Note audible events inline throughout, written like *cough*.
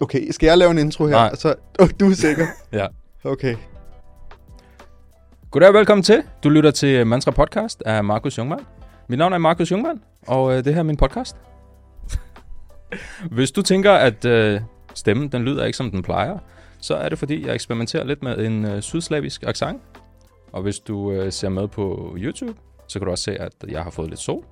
Okay, skal jeg lave en intro her? Nej. Så, oh, du er sikker? *laughs* Ja. Okay. Goddag og velkommen til. Du lytter til Mantra Podcast af Markus Jungmann. Mit navn er Markus Jungmann, og øh, det her er min podcast. Hvis du tænker, at øh, stemmen den lyder ikke som den plejer, så er det fordi, jeg eksperimenterer lidt med en øh, sydslavisk accent. Og hvis du øh, ser med på YouTube, så kan du også se, at jeg har fået lidt sol.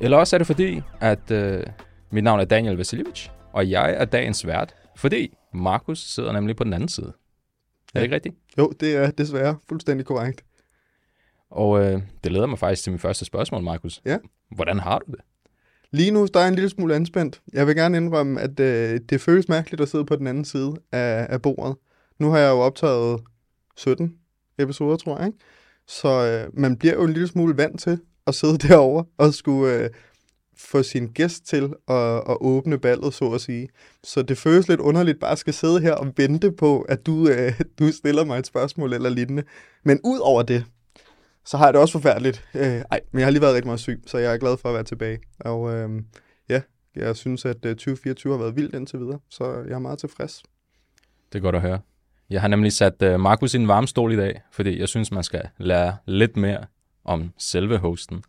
Eller også er det fordi, at øh, mit navn er Daniel Vasiljevic, og jeg er dagens vært, fordi Markus sidder nemlig på den anden side. Er det ikke rigtigt? Jo, det er desværre fuldstændig korrekt. Og øh, det leder mig faktisk til mit første spørgsmål, Markus. Ja. Hvordan har du det? Lige nu der er jeg en lille smule anspændt. Jeg vil gerne indrømme, at øh, det føles mærkeligt at sidde på den anden side af, af bordet. Nu har jeg jo optaget 17 episoder, tror jeg. Ikke? Så øh, man bliver jo en lille smule vant til at sidde *laughs* derovre og skulle øh, få sin gæst til at, at åbne ballet, så at sige. Så det føles lidt underligt bare at skal sidde her og vente på, at du, øh, *laughs* du stiller mig et spørgsmål eller lignende. Men ud over det, så har jeg det også forfærdeligt. Øh, ej, men jeg har lige været rigtig meget syg, så jeg er glad for at være tilbage. Og øh, ja, jeg synes, at øh, 2024 har været vildt indtil videre, så jeg er meget tilfreds. Det er godt at høre. Jeg har nemlig sat øh, Markus i en varmstol i dag, fordi jeg synes, man skal lære lidt mere om selve hosten.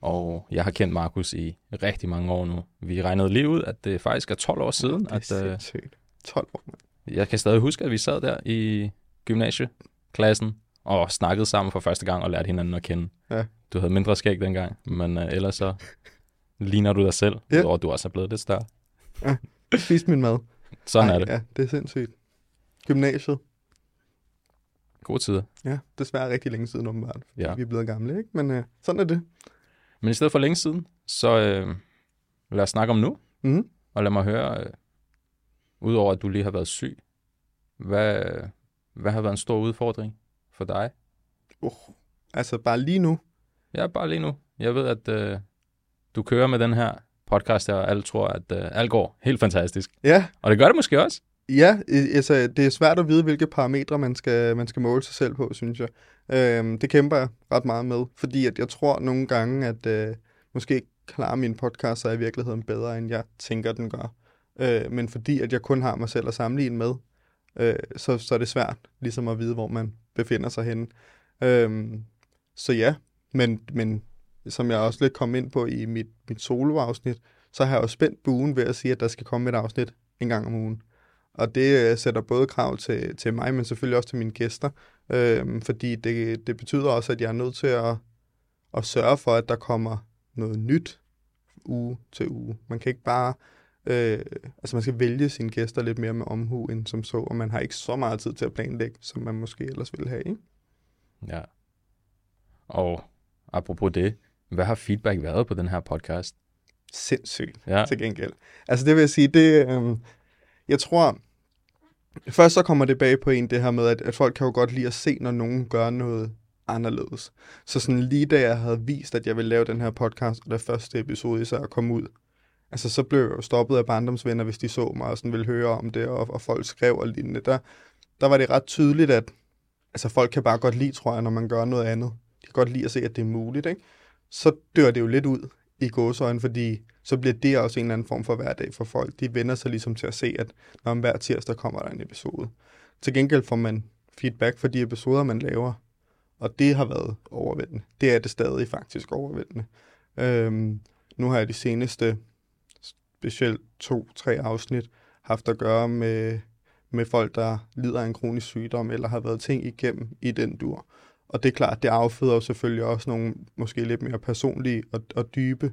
Og jeg har kendt Markus i rigtig mange år nu. Vi regnede lige ud, at det faktisk er 12 år siden, det er at øh, sindssygt. 12 år, mand. jeg kan stadig huske, at vi sad der i gymnasieklassen og snakkede sammen for første gang og lærte hinanden at kende. Ja. Du havde mindre skæg dengang, men øh, ellers så ligner du dig selv, Ja. ja. og du også er blevet lidt større. Spiste min mad. Sådan ej, er det. Ja, det er sindssygt. Gymnasiet. Gode tider. Ja, desværre rigtig længe siden åbenbart. fordi Ja. Vi er blevet gamle, ikke? Men øh, sådan er det. Men i stedet for længe siden, så øh, lad os snakke om nu, Mm. og lad mig høre, øh, udover at du lige har været syg, hvad, hvad har været en stor udfordring for dig? Uh, altså bare lige nu. Ja, bare lige nu. Jeg ved, at øh, du kører med den her podcast her, og alle tror, at øh, alt går helt fantastisk. Ja, Og det gør det måske også. Ja, altså, det er svært at vide, hvilke parametre man skal, man skal måle sig selv på, synes jeg. Øhm, det kæmper jeg ret meget med, fordi at jeg tror nogle gange, at øh, måske klarer min podcast sig i virkeligheden bedre, end jeg tænker, den gør. Øh, men fordi at jeg kun har mig selv at sammenligne med, øh, så, så er det svært ligesom at vide, hvor man befinder sig henne. Øh, så ja, men, men som jeg også lidt kom ind på i mit, mit soloafsnit, så har jeg jo spændt buen ved at sige, at der skal komme et afsnit en gang om ugen. Og det øh, sætter både krav til, til mig, men selvfølgelig også til mine gæster. Øhm, fordi det, det betyder også, at jeg er nødt til at, at sørge for, at der kommer noget nyt uge til uge. Man kan ikke bare... Øh, altså man skal vælge sine gæster lidt mere med omhu end som så, og man har ikke så meget tid til at planlægge, som man måske ellers ville have. Ikke? Ja. Og apropos det, hvad har feedback været på den her podcast? Sindssygt. Ja, til gengæld. Altså det vil jeg sige, det, øh, jeg tror, først så kommer det bag på en det her med, at, at folk kan jo godt lide at se, når nogen gør noget anderledes. Så sådan lige da jeg havde vist, at jeg ville lave den her podcast, og der første episode især kom ud, altså så blev jeg jo stoppet af barndomsvenner, hvis de så mig og sådan ville høre om det, og, og folk skrev og lignende. Der, der var det ret tydeligt, at altså folk kan bare godt lide, tror jeg, når man gør noget andet. De kan godt lide at se, at det er muligt, ikke? Så dør det jo lidt ud i gåsøjne, fordi så bliver det også en eller anden form for hverdag for folk. De vender sig ligesom til at se, at når hver tirsdag kommer der en episode. Til gengæld får man feedback for de episoder, man laver, og det har været overvældende. Det er det stadig faktisk overvældende. Øhm, nu har jeg de seneste, specielt to-tre afsnit, haft at gøre med, med folk, der lider af en kronisk sygdom, eller har været ting igennem i den dur. Og det er klart, det afføder jo selvfølgelig også nogle måske lidt mere personlige og, og dybe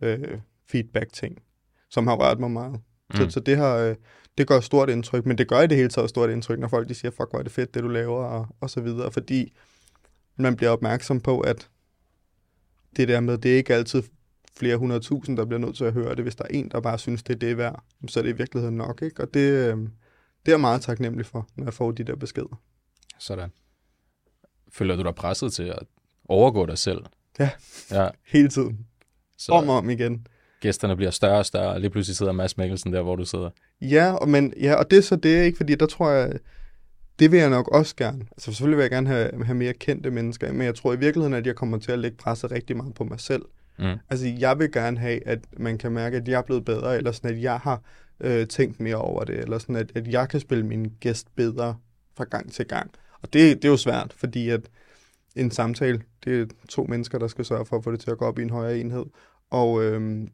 øh, feedback-ting, som har rørt mig meget. Mm. Så, så det har øh, det gør stort indtryk, men det gør i det hele taget stort indtryk, når folk de siger, fuck, hvor er det fedt, det du laver, og, og så videre, fordi man bliver opmærksom på, at det der med, det er ikke altid flere hundredtusind, der bliver nødt til at høre det. Hvis der er en, der bare synes, det er det værd, så er det i virkeligheden nok, ikke? Og det, øh, det er jeg meget taknemmelig for, når jeg får de der beskeder. sådan. Føler du dig presset til at overgå dig selv? Ja. Ja, Hele tiden. så Om og om igen. Gæsterne bliver større og større, og lige pludselig sidder Mads Mikkelsen der, hvor du sidder. Ja, og, men, ja, og det er så det, ikke? Fordi der tror jeg, det vil jeg nok også gerne. Altså selvfølgelig vil jeg gerne have, have mere kendte mennesker, men jeg tror i virkeligheden, at jeg kommer til at lægge presset rigtig meget på mig selv. Mm. Altså jeg vil gerne have, at man kan mærke, at jeg er blevet bedre, eller sådan, at jeg har øh, tænkt mere over det, eller sådan, at, at jeg kan spille min gæst bedre fra gang til gang. Og det, det er jo svært, fordi at en samtale, det er to mennesker, der skal sørge for at få det til at gå op i en højere enhed. Og øhm,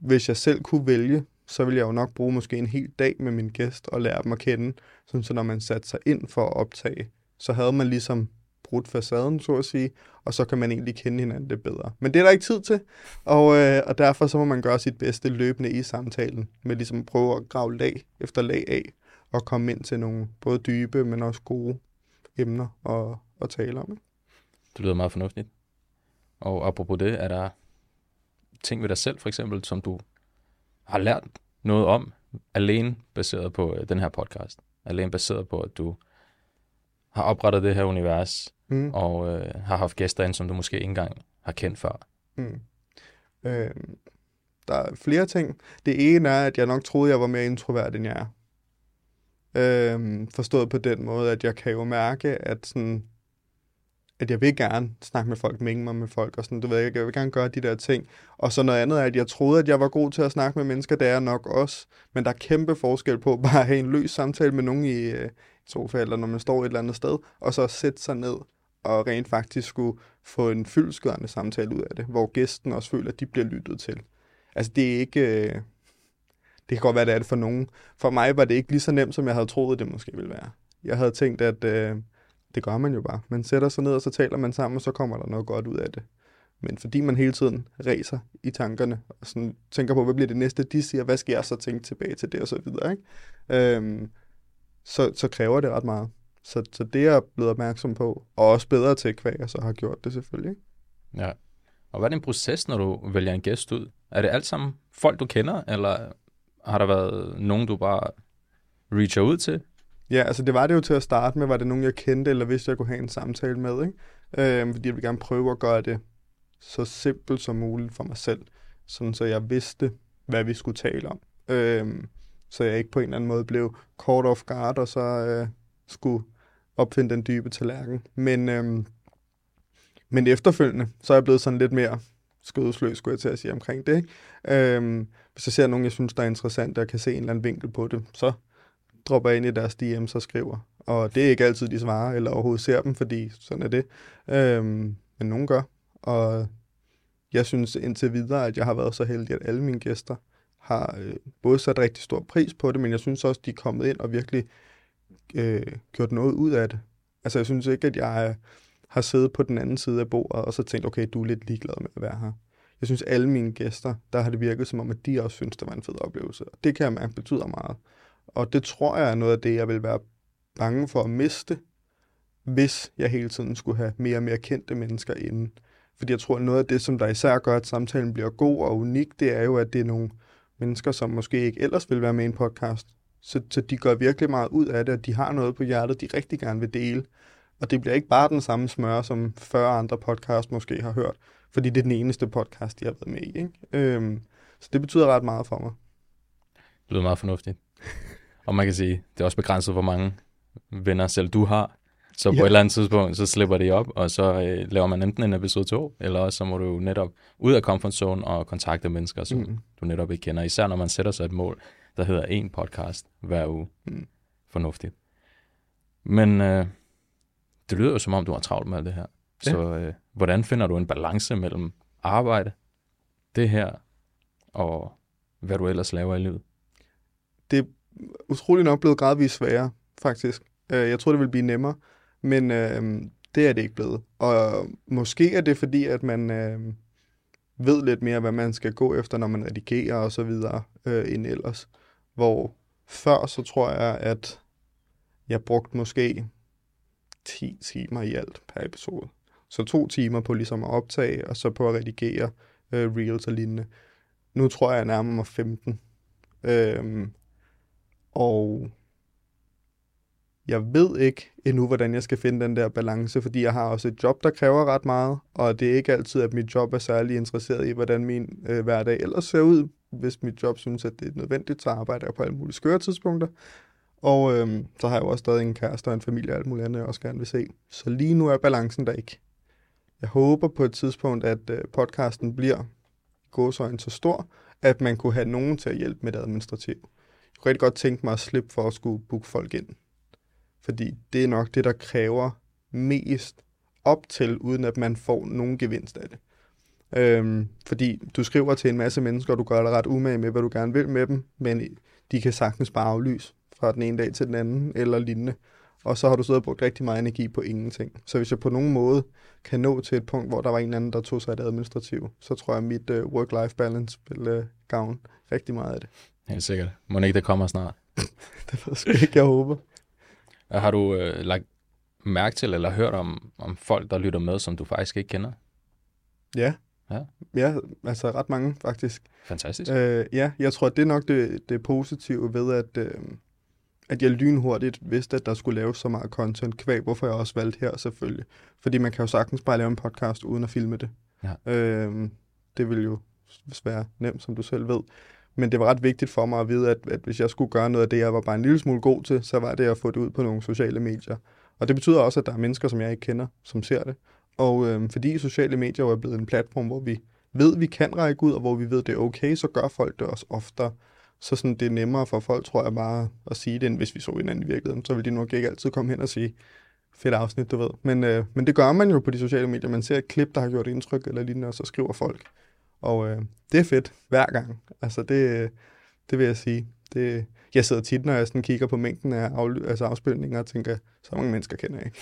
hvis jeg selv kunne vælge, så ville jeg jo nok bruge måske en hel dag med min gæst og lære dem at kende, sådan så når man satte sig ind for at optage, så havde man ligesom brudt facaden, så at sige, og så kan man egentlig kende hinanden lidt bedre. Men det er der ikke tid til, og, øh, og derfor så må man gøre sit bedste løbende i samtalen, med ligesom at prøve at grave lag efter lag af, og komme ind til nogle både dybe, men også gode emner at, at tale om. Ikke? Det lyder meget fornuftigt. Og apropos det, er der ting ved dig selv, for eksempel, som du har lært noget om, alene baseret på øh, den her podcast? Alene baseret på, at du har oprettet det her univers, mm. og øh, har haft gæster ind, som du måske ikke engang har kendt før? Mm. Øh, der er flere ting. Det ene er, at jeg nok troede, jeg var mere introvert, end jeg er. Øh, forstået på den måde, at jeg kan jo mærke, at sådan, at jeg vil gerne snakke med folk, mænge mig med folk, og sådan, du ved, jeg vil gerne gøre de der ting. Og så noget andet er, at jeg troede, at jeg var god til at snakke med mennesker, det er jeg nok også. Men der er kæmpe forskel på *laughs* bare at have en løs samtale med nogen i øh, sofa, eller når man står et eller andet sted, og så sætte sig ned og rent faktisk skulle få en fyldskørende samtale ud af det, hvor gæsten også føler, at de bliver lyttet til. Altså, det er ikke... Øh, det kan godt være, det er det for nogen. For mig var det ikke lige så nemt, som jeg havde troet, det måske ville være. Jeg havde tænkt, at øh, det gør man jo bare. Man sætter sig ned, og så taler man sammen, og så kommer der noget godt ud af det. Men fordi man hele tiden racer i tankerne, og sådan tænker på, hvad bliver det næste, de siger, hvad skal jeg så tænke tilbage til det, og så videre, ikke? Øhm, så, så kræver det ret meget. Så, så det er jeg blevet opmærksom på, og også bedre til, hvad jeg så har gjort det selvfølgelig. Ikke? Ja. Og hvad er din proces, når du vælger en gæst ud? Er det alt sammen folk, du kender, eller har der været nogen, du bare reacher ud til? Ja, altså det var det jo til at starte med. Var det nogen, jeg kendte, eller vidste, jeg kunne have en samtale med? Ikke? Øhm, fordi jeg ville gerne prøve at gøre det så simpelt som muligt for mig selv. Sådan så jeg vidste, hvad vi skulle tale om. Øhm, så jeg ikke på en eller anden måde blev caught off guard, og så øh, skulle opfinde den dybe tallerken. Men, øhm, men efterfølgende, så er jeg blevet sådan lidt mere skødesløs, skulle jeg til at sige omkring det. Ikke? Øhm, hvis jeg ser nogen, jeg synes, der er interessant, og kan se en eller anden vinkel på det, så dropper ind i deres DM's og skriver. Og det er ikke altid, de svarer, eller overhovedet ser dem, fordi sådan er det. Øhm, men nogen gør. Og jeg synes indtil videre, at jeg har været så heldig, at alle mine gæster har øh, både sat rigtig stor pris på det, men jeg synes også, de er kommet ind og virkelig øh, gjort noget ud af det. Altså, jeg synes ikke, at jeg har siddet på den anden side af bordet og så tænkt, okay, du er lidt ligeglad med at være her. Jeg synes, alle mine gæster, der har det virket som om, at de også synes, det var en fed oplevelse. Og det kan jeg mærke betyder meget. Og det tror jeg er noget af det, jeg vil være bange for at miste, hvis jeg hele tiden skulle have mere og mere kendte mennesker inden. Fordi jeg tror, at noget af det, som der især gør, at samtalen bliver god og unik, det er jo, at det er nogle mennesker, som måske ikke ellers vil være med i en podcast. Så, så de gør virkelig meget ud af det, og de har noget på hjertet, de rigtig gerne vil dele. Og det bliver ikke bare den samme smør, som 40 andre podcast måske har hørt, fordi det er den eneste podcast, de har været med i. Ikke? Øhm, så det betyder ret meget for mig. Det lyder meget fornuftigt. *laughs* Og man kan sige, det er også begrænset, hvor mange venner selv du har. Så på ja. et eller andet tidspunkt, så slipper det op, og så øh, laver man enten en episode 2, eller også så må du netop ud af comfort zone og kontakte mennesker, som mm. du netop ikke kender. Især når man sætter sig et mål, der hedder en podcast hver uge. Mm. Fornuftigt. Men øh, det lyder jo som om, du har travlt med alt det her. Ja. Så øh, hvordan finder du en balance mellem arbejde, det her, og hvad du ellers laver i livet? Det utrolig nok blevet gradvist sværere, faktisk. Øh, jeg tror, det vil blive nemmere, men øh, det er det ikke blevet. Og måske er det fordi, at man øh, ved lidt mere, hvad man skal gå efter, når man redigerer og så videre, øh, end ellers. Hvor før, så tror jeg, at jeg brugte måske 10 timer i alt per episode. Så to timer på ligesom at optage, og så på at redigere øh, reels og lignende. Nu tror jeg, jeg nærmer mig 15. Øhm, og jeg ved ikke endnu, hvordan jeg skal finde den der balance, fordi jeg har også et job, der kræver ret meget, og det er ikke altid, at mit job er særlig interesseret i, hvordan min øh, hverdag ellers ser ud. Hvis mit job synes, at det er nødvendigt, så arbejder jeg på alle mulige skøre tidspunkter. Og øh, så har jeg jo også stadig en kæreste og en familie og alt muligt andet, jeg også gerne vil se. Så lige nu er balancen der ikke. Jeg håber på et tidspunkt, at øh, podcasten bliver gåsøjne så stor, at man kunne have nogen til at hjælpe med det administrative kunne rigtig godt tænke mig at slippe for at skulle booke folk ind. Fordi det er nok det, der kræver mest op til, uden at man får nogen gevinst af det. Øhm, fordi du skriver til en masse mennesker, og du gør dig ret umage med, hvad du gerne vil med dem, men de kan sagtens bare aflyse fra den ene dag til den anden, eller lignende. Og så har du siddet og brugt rigtig meget energi på ingenting. Så hvis jeg på nogen måde kan nå til et punkt, hvor der var en eller anden, der tog sig af det administrative, så tror jeg, at mit øh, uh, work-life balance vil uh, gavne rigtig meget af det. Helt sikkert. Må ikke det kommer snart? *laughs* det ved jeg ikke, jeg håber. Har du øh, lagt mærke til eller hørt om, om folk, der lytter med, som du faktisk ikke kender? Ja. Ja? Ja, altså ret mange faktisk. Fantastisk. Øh, ja, jeg tror, det er nok det, det positive ved, at, øh, at jeg lynhurtigt vidste, at der skulle laves så meget content kvæg, hvorfor jeg også valgte her selvfølgelig. Fordi man kan jo sagtens bare lave en podcast uden at filme det. Ja. Øh, det vil jo være nemt, som du selv ved. Men det var ret vigtigt for mig at vide, at, at hvis jeg skulle gøre noget af det, jeg var bare en lille smule god til, så var det at få det ud på nogle sociale medier. Og det betyder også, at der er mennesker, som jeg ikke kender, som ser det. Og øh, fordi sociale medier er blevet en platform, hvor vi ved, vi kan række ud, og hvor vi ved, det er okay, så gør folk det også oftere. Så sådan, det er nemmere for folk, tror jeg, bare at sige det, end hvis vi så hinanden i virkeligheden. Så vil de nok ikke altid komme hen og sige, fedt afsnit, du ved. Men, øh, men det gør man jo på de sociale medier. Man ser et klip, der har gjort indtryk eller lignende, og så skriver folk. Og øh, det er fedt hver gang. Altså det, det vil jeg sige. Det, jeg sidder tit, når jeg sådan kigger på mængden af af, altså afspilninger, og tænker, så mange mennesker kender jeg ikke.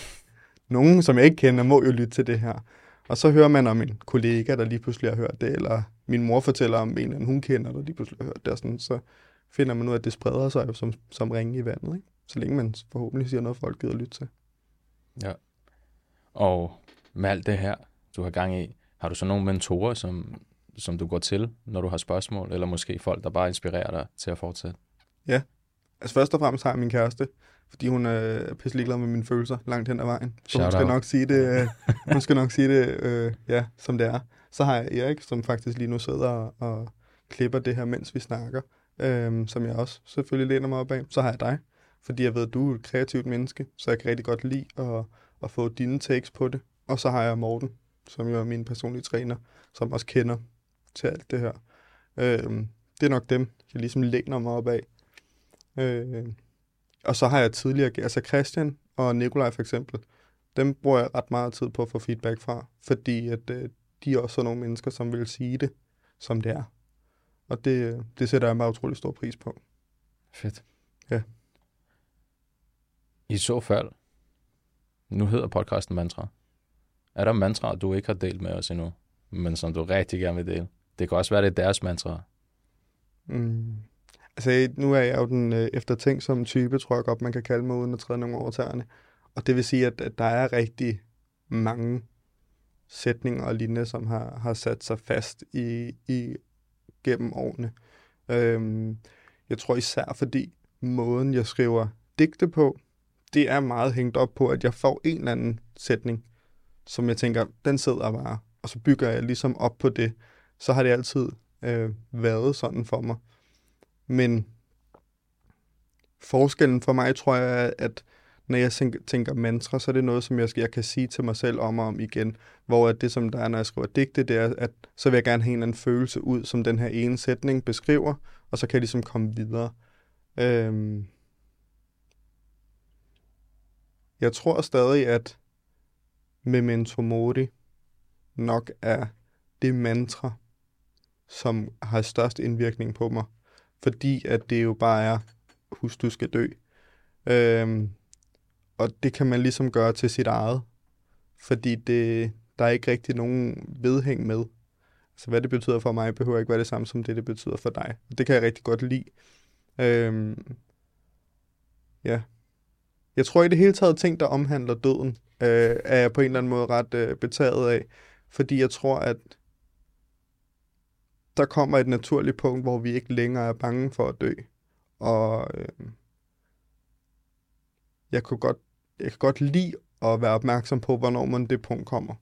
Nogen, som jeg ikke kender, må jo lytte til det her. Og så hører man om en kollega, der lige pludselig har hørt det, eller min mor fortæller om en eller anden, hun kender, der lige pludselig har hørt det, og sådan, så finder man ud af, at det spreder sig jo som, som ringe i vandet, ikke? så længe man forhåbentlig siger noget, folk gider lytte til. Ja. Og med alt det her, du har gang i, har du så nogle mentorer, som, som du går til, når du har spørgsmål, eller måske folk, der bare inspirerer dig til at fortsætte? Ja. Altså først og fremmest har jeg min kæreste, fordi hun er pisselig glad med mine følelser langt hen ad vejen. Så hun skal nok sige det, øh, *laughs* hun skal nok sige det øh, ja, som det er. Så har jeg Erik, som faktisk lige nu sidder og, og klipper det her, mens vi snakker, øh, som jeg også selvfølgelig læner mig op af. Så har jeg dig, fordi jeg ved, at du er et kreativt menneske, så jeg kan rigtig godt lide at, at få dine takes på det. Og så har jeg Morten, som jo er min personlige træner, som også kender til alt det her. Øh, det er nok dem, jeg ligesom læner mig op af. Øh, og så har jeg tidligere, altså Christian og Nikolaj for eksempel, dem bruger jeg ret meget tid på at få feedback fra, fordi at, øh, de er også nogle mennesker, som vil sige det, som det er. Og det, det sætter jeg meget utrolig stor pris på. Fedt. Ja. I så fald, nu hedder podcasten Mantra. Er der mantraer, du ikke har delt med os endnu, men som du rigtig gerne vil dele? Det kan også være, det er deres mantra. Mm. Altså, nu er jeg jo den øh, eftertænksomme type, tror jeg godt, man kan kalde mig, uden at træde nogen overtagerne. Og det vil sige, at, at der er rigtig mange sætninger og lignende, som har, har sat sig fast i, i gennem årene. Øhm, jeg tror især, fordi måden, jeg skriver digte på, det er meget hængt op på, at jeg får en eller anden sætning, som jeg tænker, den sidder bare, og så bygger jeg ligesom op på det. Så har det altid øh, været sådan for mig. Men forskellen for mig, tror jeg, er, at når jeg tænker mantra, så er det noget, som jeg, jeg kan sige til mig selv om og om igen. Hvor at det, som der er, når jeg skriver digte, det er, at så vil jeg gerne have en eller anden følelse ud, som den her ene sætning beskriver, og så kan jeg ligesom komme videre. Øhm jeg tror stadig, at Memento Mori nok er det mantra, som har størst indvirkning på mig fordi at det jo bare er, husk du skal dø. Øhm, og det kan man ligesom gøre til sit eget, fordi det, der er ikke rigtig nogen vedhæng med. Så hvad det betyder for mig, behøver ikke være det samme som det, det betyder for dig. Og det kan jeg rigtig godt lide. Øhm, ja. Jeg tror i det hele taget, ting, der omhandler døden, øh, er jeg på en eller anden måde ret øh, betaget af. Fordi jeg tror, at der kommer et naturligt punkt, hvor vi ikke længere er bange for at dø. Og øh, jeg, kunne godt, jeg kan godt lide at være opmærksom på, hvornår man det punkt kommer.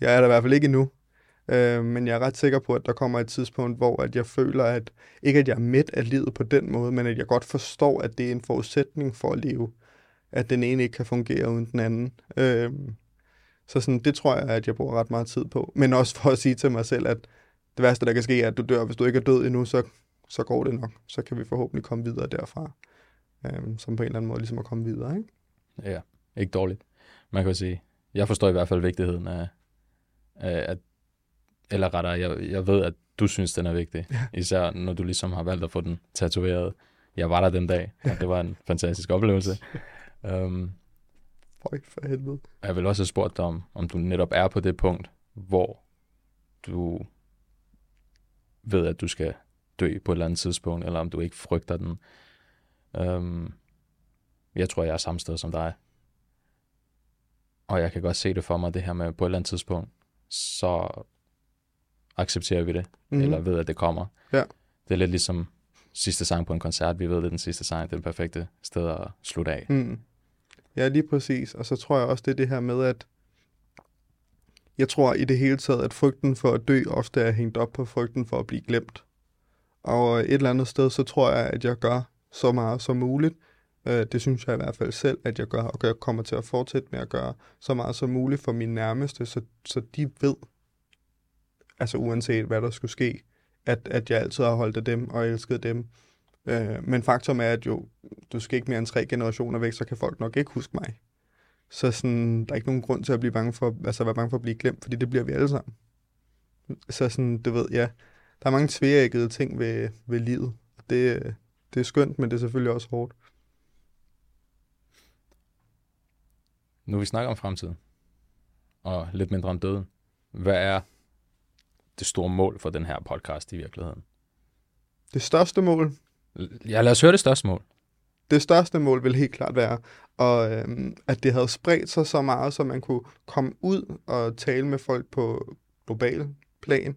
Jeg er der i hvert fald ikke endnu, øh, men jeg er ret sikker på, at der kommer et tidspunkt, hvor at jeg føler, at ikke at jeg er midt af livet på den måde, men at jeg godt forstår, at det er en forudsætning for at leve. At den ene ikke kan fungere uden den anden. Øh, så sådan, det tror jeg, at jeg bruger ret meget tid på. Men også for at sige til mig selv, at det værste, der kan ske, er, at du dør. Hvis du ikke er død endnu, så så går det nok. Så kan vi forhåbentlig komme videre derfra. Øhm, som på en eller anden måde ligesom at komme videre, ikke? Ja, ikke dårligt. Man kan jo sige, jeg forstår i hvert fald vigtigheden af, af at, eller rettere, jeg, jeg ved, at du synes, den er vigtig. Ja. Især når du ligesom har valgt at få den tatoveret. Jeg var der den dag, og det var en *laughs* fantastisk oplevelse. Um, Føj for helvede. jeg vil også have spurgt dig om, om du netop er på det punkt, hvor du ved, at du skal dø på et eller andet tidspunkt, eller om du ikke frygter den. Um, jeg tror, jeg er samme sted som dig. Og jeg kan godt se det for mig, det her med på et eller andet tidspunkt, så accepterer vi det, Mm. mm. eller ved, at det kommer. Ja. Det er lidt ligesom sidste sang på en koncert. Vi ved, det er den sidste sang. Det er det perfekte sted at slutte af. Mm. Ja, lige præcis. Og så tror jeg også, det er det her med, at jeg tror i det hele taget, at frygten for at dø ofte er hængt op på frygten for at blive glemt. Og øh, et eller andet sted, så tror jeg, at jeg gør så meget som muligt. Øh, det synes jeg i hvert fald selv, at jeg gør, og jeg kommer til at fortsætte med at gøre så meget som muligt for mine nærmeste, så, så de ved, altså uanset hvad der skulle ske, at, at jeg altid har holdt af dem og elsket dem. Øh, men faktum er, at jo, du skal ikke mere end tre generationer væk, så kan folk nok ikke huske mig. Så sådan, der er ikke nogen grund til at blive bange for, altså være bange for at blive glemt, fordi det bliver vi alle sammen. Så sådan, du ved, ja, der er mange tværæggede ting ved, ved livet. Det, det er skønt, men det er selvfølgelig også hårdt. Nu vi snakker om fremtiden, og lidt mindre om døden. Hvad er det store mål for den her podcast i virkeligheden? Det største mål, Ja, lad os høre det største mål det største mål vil helt klart være, og, øhm, at det havde spredt sig så meget, så man kunne komme ud og tale med folk på global plan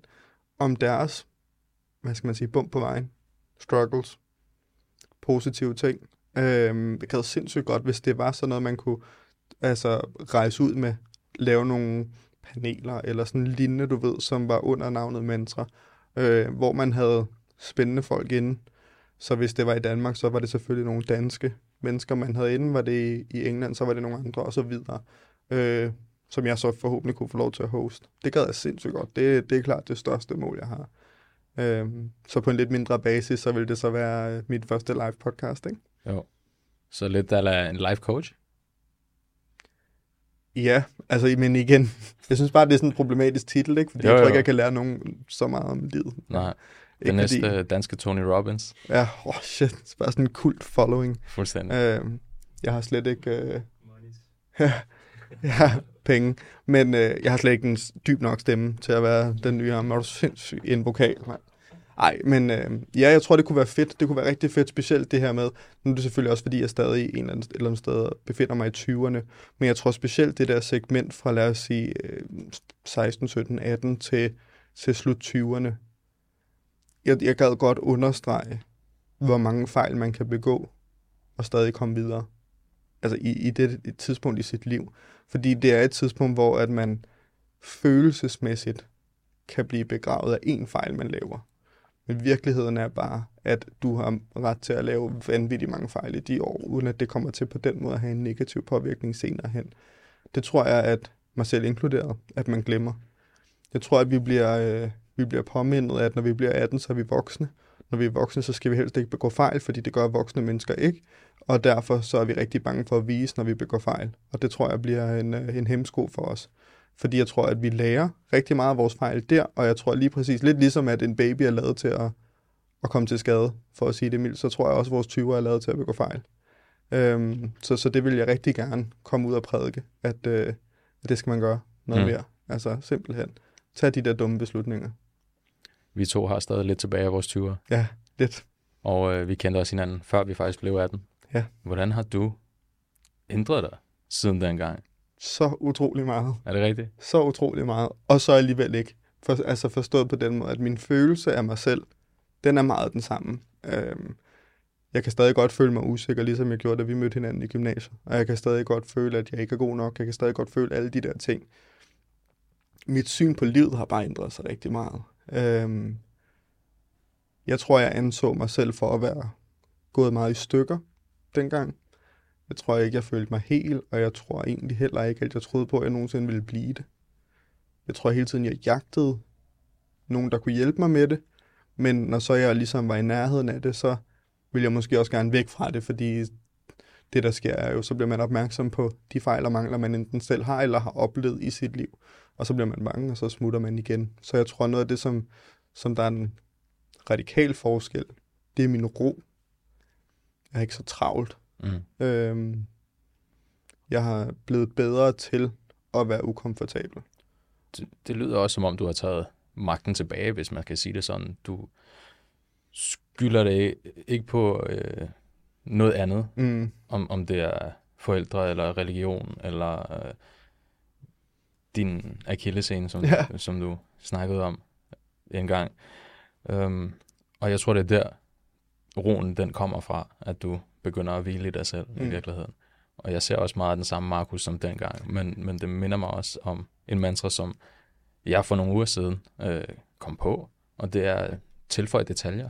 om deres, hvad skal man sige, bump på vejen, struggles, positive ting. Øhm, det gad sindssygt godt, hvis det var sådan noget, man kunne altså, rejse ud med, lave nogle paneler eller sådan lignende, du ved, som var under navnet Mantra, øh, hvor man havde spændende folk inde. Så hvis det var i Danmark, så var det selvfølgelig nogle danske mennesker, man havde inde. Var det i England, så var det nogle andre og så videre. Øh, som jeg så forhåbentlig kunne få lov til at host. Det gad jeg sindssygt godt. Det, det er klart det største mål, jeg har. Øh, så på en lidt mindre basis, så vil det så være øh, mit første live podcast, ikke? Jo. Så lidt der en life coach. Ja, altså, men igen, *laughs* jeg synes bare, det er sådan en problematisk titel, ikke? Fordi Jo, jo, jeg tror ikke, jeg kan lære nogen så meget om livet. Nej, den Ikke næste Fordi, danske Tony Robbins. ja, oh shit, det er bare sådan en kult following. Fuldstændig. Øh, jeg har slet ikke... Øh, *laughs* jeg har penge, men øh, jeg har slet ikke en dyb nok stemme til at være den nye ham. Er du sindssyg en vokal, mand? Ej, men øh, ja, jeg tror, det kunne være fedt. Det kunne være rigtig fedt, specielt det her med, nu er det selvfølgelig også, fordi jeg stadig en eller anden, et eller andet sted befinder mig i 20'erne, men jeg tror specielt det der segment fra, lad os sige, øh, 16, 17, 18 til, til slut 20'erne. Jeg, jeg gad godt understrege, hvor mange fejl man kan begå, og stadig komme videre. Altså i, i det et tidspunkt i sit liv. Fordi det er et tidspunkt, hvor at man følelsesmæssigt kan blive begravet af en fejl, man laver. Men virkeligheden er bare, at du har ret til at lave vanvittigt mange fejl i de år, uden at det kommer til på den måde at have en negativ påvirkning senere hen. Det tror jeg, at mig selv inkluderet, at man glemmer. Jeg tror, at vi bliver, øh, vi bliver påmindet, at når vi bliver 18, så er vi voksne. Når vi er voksne, så skal vi helst ikke begå fejl, fordi det gør voksne mennesker ikke. Og derfor så er vi rigtig bange for at vise, når vi begår fejl. Og det tror jeg bliver en, øh, en hemsko for os. Fordi jeg tror, at vi lærer rigtig meget af vores fejl der, og jeg tror lige præcis, lidt ligesom at en baby er lavet til at, at komme til skade, for at sige det mildt, så tror jeg også, at vores 20'er er lavet til at begå fejl. Øhm, så, så det vil jeg rigtig gerne komme ud og prædike, at, øh, at det skal man gøre noget Mm. mere. Altså simpelthen, tag de der dumme beslutninger. Vi to har stadig lidt tilbage af vores 20'er, Ja, lidt. og øh, vi kendte også hinanden, før vi faktisk blev 18. Ja. Hvordan har du ændret dig siden dengang? Så utrolig meget. Er det rigtigt? så utrolig meget, og så alligevel ikke. For, altså forstået på den måde, at min følelse af mig selv, den er meget den samme. Øhm, jeg kan stadig godt føle mig usikker, ligesom jeg gjorde, da vi mødte hinanden i gymnasiet. Og jeg kan stadig godt føle, at jeg ikke er god nok. Jeg kan stadig godt føle alle de der ting. Mit syn på livet har bare ændret sig rigtig meget. Øhm, jeg tror, jeg anså mig selv for at være gået meget i stykker dengang. Jeg tror ikke, jeg følte mig helt, og jeg tror egentlig heller ikke, at jeg troede på, at jeg nogensinde ville blive det. Jeg tror hele tiden, jeg jagtede nogen, der kunne hjælpe mig med det, Men når så jeg ligesom var i nærheden af det, så ville jeg måske også gerne væk fra det, fordi det, der sker, er jo, så bliver man opmærksom på de fejl og mangler, man enten selv har eller har oplevet i sit liv. Og så bliver man bange, og så smutter man igen. Så jeg tror, noget af det, som, som der er en radikal forskel, det er min ro. Jeg er ikke så travlt. Mm. Øhm, jeg har blevet bedre til at være ukomfortabel. Det, det lyder også, som om du har taget magten tilbage, hvis man kan sige det sådan. Du skylder det ikke på øh, noget andet, Mm. om, om det er forældre, eller religion, eller øh, din akillescene, som, Ja. som du snakkede om en gang. Um, og jeg tror, det er der, roen den kommer fra, at du begynder at hvile i dig selv mm. i virkeligheden. Og jeg ser også meget af den samme Markus som dengang, men, men det minder mig også om en mantra, som jeg for nogle uger siden øh, kom på, og det er tilføj detaljer.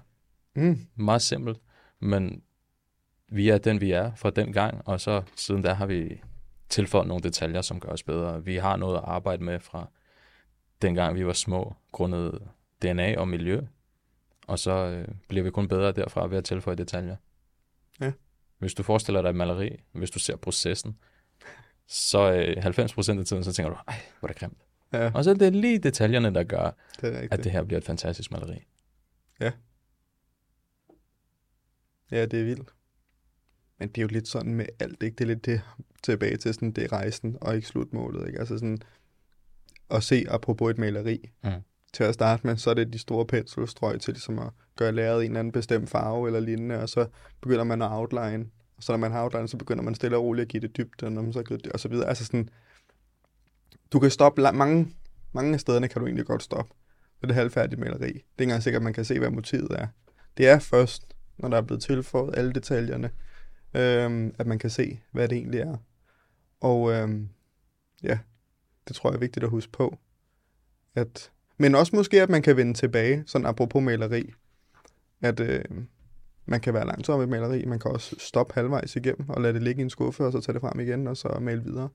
Mm. Meget simpelt, men vi er den, vi er fra den gang, og så siden da har vi tilføjet nogle detaljer, som gør os bedre. Vi har noget at arbejde med fra dengang vi var små, grundet DNA og miljø, og så øh, bliver vi kun bedre derfra ved at tilføje detaljer. Ja. Hvis du forestiller dig et maleri, hvis du ser processen, så øh, 90% af tiden, så tænker du, ej, hvor er det grimt. Ja, Og så er det lige detaljerne, der gør, det er at det her bliver et fantastisk maleri. Ja, det er vildt. Men det er jo lidt sådan med alt, ikke? Det er lidt det tilbage til sådan, det er rejsen og ikke slutmålet, ikke? Altså sådan, at se apropos et maleri. Mm. Til at starte med, så er det de store penselstrøg til ligesom at gøre læret en eller anden bestemt farve eller lignende, og så begynder man at outline. Og så når man har outline, så begynder man stille og roligt at give det dybde, og, når man så det, og så videre. Altså sådan, du kan stoppe, mange, mange af stederne kan du egentlig godt stoppe med det halvfærdige maleri. Det er ikke engang sikkert, at man kan se, hvad motivet er. Det er først, når der er blevet tilføjet alle detaljerne, øhm, at man kan se, hvad det egentlig er. Og øhm, ja, det tror jeg er vigtigt at huske på. At, men også måske, at man kan vende tilbage, sådan apropos maleri, at øh, man kan være langsom med et maleri, man kan også stoppe halvvejs igennem og lade det ligge i en skuffe, og så tage det frem igen, og så male videre.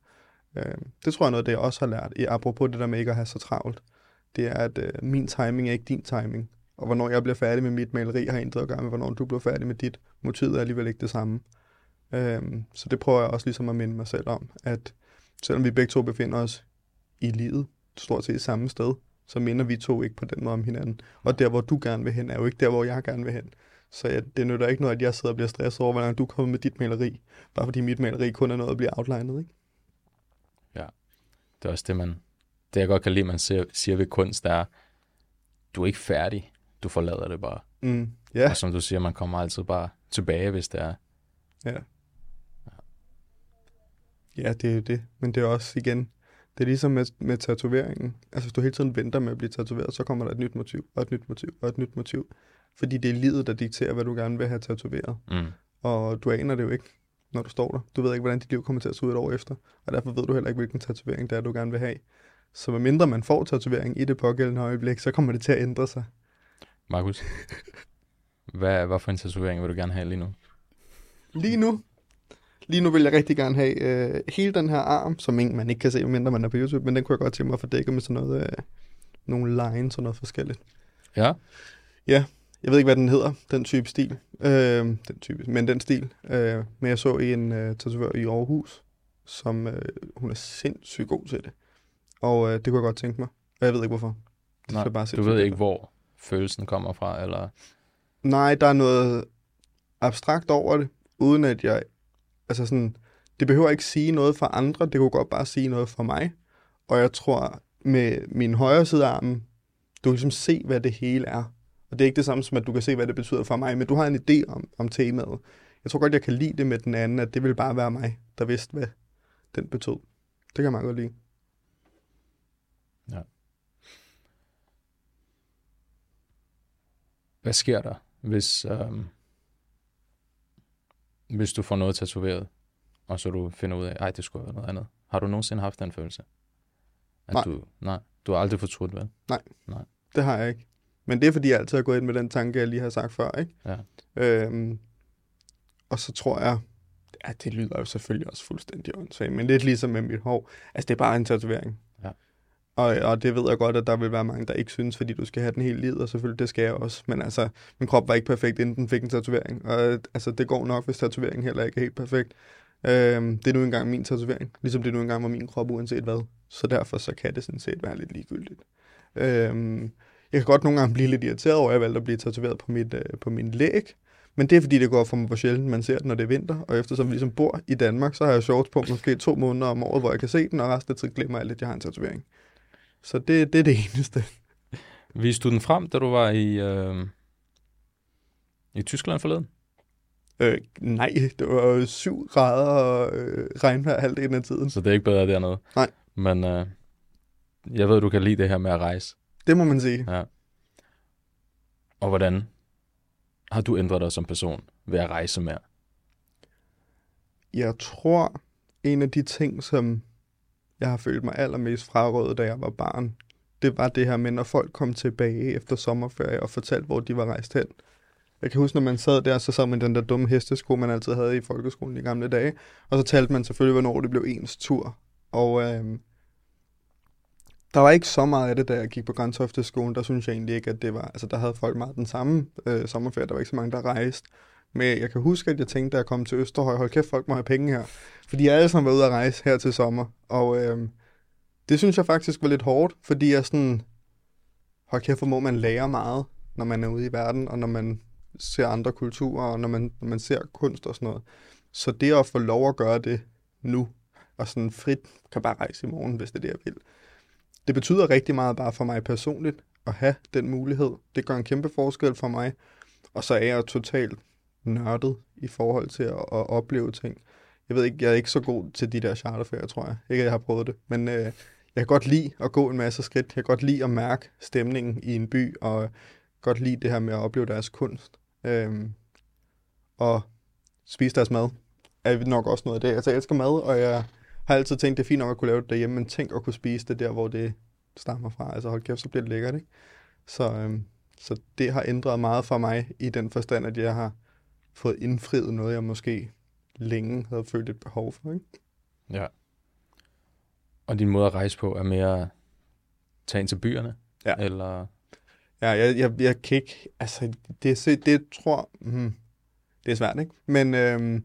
Øh, det tror jeg er noget, det jeg også har lært, i apropos det der med ikke at have så travlt. Det er, at øh, min timing er ikke din timing. Og hvornår jeg bliver færdig med mit maleri, har intet at gøre med, hvornår du bliver færdig med dit. Motivet er alligevel ikke det samme. Øhm, så det prøver jeg også ligesom at minde mig selv om, at selvom vi begge to befinder os i livet, stort set samme sted, så minder vi to ikke på den måde om hinanden. Og der, hvor du gerne vil hen, er jo ikke der, hvor jeg gerne vil hen. Så ja, det nytter ikke noget, at jeg sidder og bliver stresset over, hvordan du kommer med dit maleri. Bare fordi mit maleri kun er noget at blive outlinet, ikke? Det er også det, man, det jeg godt kan lide, man siger, siger ved kunst, er, du er ikke færdig, du forlader det bare. Mm, Ja. ja, Og som du siger, man kommer altid bare tilbage, hvis det er. ja. Ja, det er jo det. Men det er også igen, det er ligesom med, med tatoveringen. Altså hvis du hele tiden venter med at blive tatoveret, så kommer der et nyt motiv, og et nyt motiv, og et nyt motiv. Fordi det er livet, der dikterer, hvad du gerne vil have tatoveret. Mm. Og du aner det jo ikke, når du står der. Du ved ikke, hvordan dit liv kommer til at se ud et år efter. Og derfor ved du heller ikke, hvilken tatovering det er, du gerne vil have. Så medmindre man får tatovering i det pågældende øjeblik, så kommer det til at ændre sig. Markus, *laughs* hvad, hvad for en tatovering vil du gerne have lige nu? Lige nu, lige nu vil jeg rigtig gerne have øh, hele den her arm, som ingen, man ikke kan se, medmindre man er på YouTube, men den kunne jeg godt tænke mig at få dækket med sådan noget, øh, nogle lines og noget forskelligt. Ja, Jeg ved ikke, hvad den hedder, den type stil, øh, den type, men den stil. Øh, men jeg så en øh, tatovør i Aarhus, som øh, hun er sindssygt god til det. Og øh, det kunne jeg godt tænke mig, og jeg ved ikke hvorfor. Det Nej, bare du ved ikke, hvor følelsen kommer fra, eller... Nej, der er noget abstrakt over det, uden at jeg... Altså sådan, det behøver ikke sige noget for andre, det kunne godt bare sige noget for mig. Og jeg tror, med min højre side af armen, du kan ligesom se, hvad det hele er. Og det er ikke det samme som, at du kan se, hvad det betyder for mig, men du har en idé om, om temaet. Jeg tror godt, jeg kan lide det med den anden, at det vil bare være mig, der vidste, hvad den betød. Det kan jeg meget godt lide. Ja. Hvad sker der, hvis, øhm, hvis du får noget tatoveret, og så du finder ud af, ej, det skulle være noget andet. Har du nogensinde haft den følelse? At Nej. Du, nej, du har aldrig fortrudt, vel? Det har jeg ikke. Men det er, fordi jeg altid har gået ind med den tanke, jeg lige har sagt før, ikke? Ja. Øhm, og så tror jeg, ja, det lyder jo selvfølgelig også fuldstændig åndssvagt, men lidt ligesom med mit hår. Altså, det er bare en tatovering. Og, og det ved jeg godt, at der vil være mange, der ikke synes, fordi du skal have den hele livet, og selvfølgelig det skal jeg også. Men altså, min krop var ikke perfekt, inden den fik en tatovering. Og altså, det går nok, hvis tatoveringen heller ikke er helt perfekt. Øhm, det er nu engang min tatovering, ligesom det nu engang var min krop, uanset hvad. Så derfor så kan det sådan set være lidt ligegyldigt. Øhm, jeg kan godt nogle gange blive lidt irriteret over, at jeg valgte at blive tatoveret på, mit, øh, på min læg. Men det er fordi, det går for mig hvor sjældent, man ser den, når det er vinter. Og eftersom vi ligesom bor i Danmark, så har jeg shorts på måske to måneder om året, hvor jeg kan se den, og resten af tiden glemmer jeg lidt, at jeg har en tatovering. Så det, det er det *laughs* eneste. Viste du den frem, da du var i, øh, i Tyskland forleden? Øh, nej, det var 7 grader og øh, regnvejr halvdelen af tiden. Så det er ikke bedre dernede? Nej. Men øh, jeg ved, du kan lide det her med at rejse. Det må man sige. Ja. Og hvordan har du ændret dig som person ved at rejse mere? Jeg tror, en af de ting, som jeg har følt mig allermest frarådet, da jeg var barn, det var det her med, når folk kom tilbage efter sommerferie og fortalte, hvor de var rejst hen. Jeg kan huske, når man sad der, så sad man den der dumme hestesko, man altid havde i folkeskolen i gamle dage. Og så talte man selvfølgelig, hvornår det blev ens tur. Og øh, der var ikke så meget af det, da jeg gik på Grøntofte-skolen. Der synes jeg egentlig ikke, at det var... Altså, der havde folk meget den samme øh, sommerferie. Der var ikke så mange, der rejste. Men jeg kan huske, at jeg tænkte, da jeg kom til Østerhøj, hold kæft, folk må have penge her. Fordi jeg alle sammen var ude at rejse her til sommer. Og øh, det synes jeg faktisk var lidt hårdt, fordi jeg sådan... Hold kæft, hvor må man lære meget, når man er ude i verden, og når man ser andre kulturer, og når man, når man ser kunst og sådan noget. Så det at få lov at gøre det nu, og sådan frit kan bare rejse i morgen, hvis det er det, jeg vil. Det betyder rigtig meget bare for mig personligt at have den mulighed. Det gør en kæmpe forskel for mig. Og så er jeg totalt nørdet i forhold til at, at opleve ting. Jeg ved ikke, jeg er ikke så god til de der charterferier, tror jeg. Ikke, at jeg har prøvet det. Men øh, jeg kan godt lide at gå en masse skridt. Jeg kan godt lide at mærke stemningen i en by, og godt lide det her med at opleve deres kunst. Øh, og spise deres mad er nok også noget af det. Altså, jeg elsker mad, og jeg har altid tænkt, det er fint nok at kunne lave det derhjemme, men tænk at kunne spise det der, hvor det stammer fra. Altså hold kæft, så bliver det lækkert, ikke? Så, øhm, så det har ændret meget for mig i den forstand, at jeg har fået indfriet noget, jeg måske længe havde følt et behov for, ikke? Ja. Og din måde at rejse på er mere tage ind til byerne? Ja. Eller Ja, jeg, jeg, jeg kan ikke, altså, det, det, det tror, hmm, det er svært, ikke? Men øhm,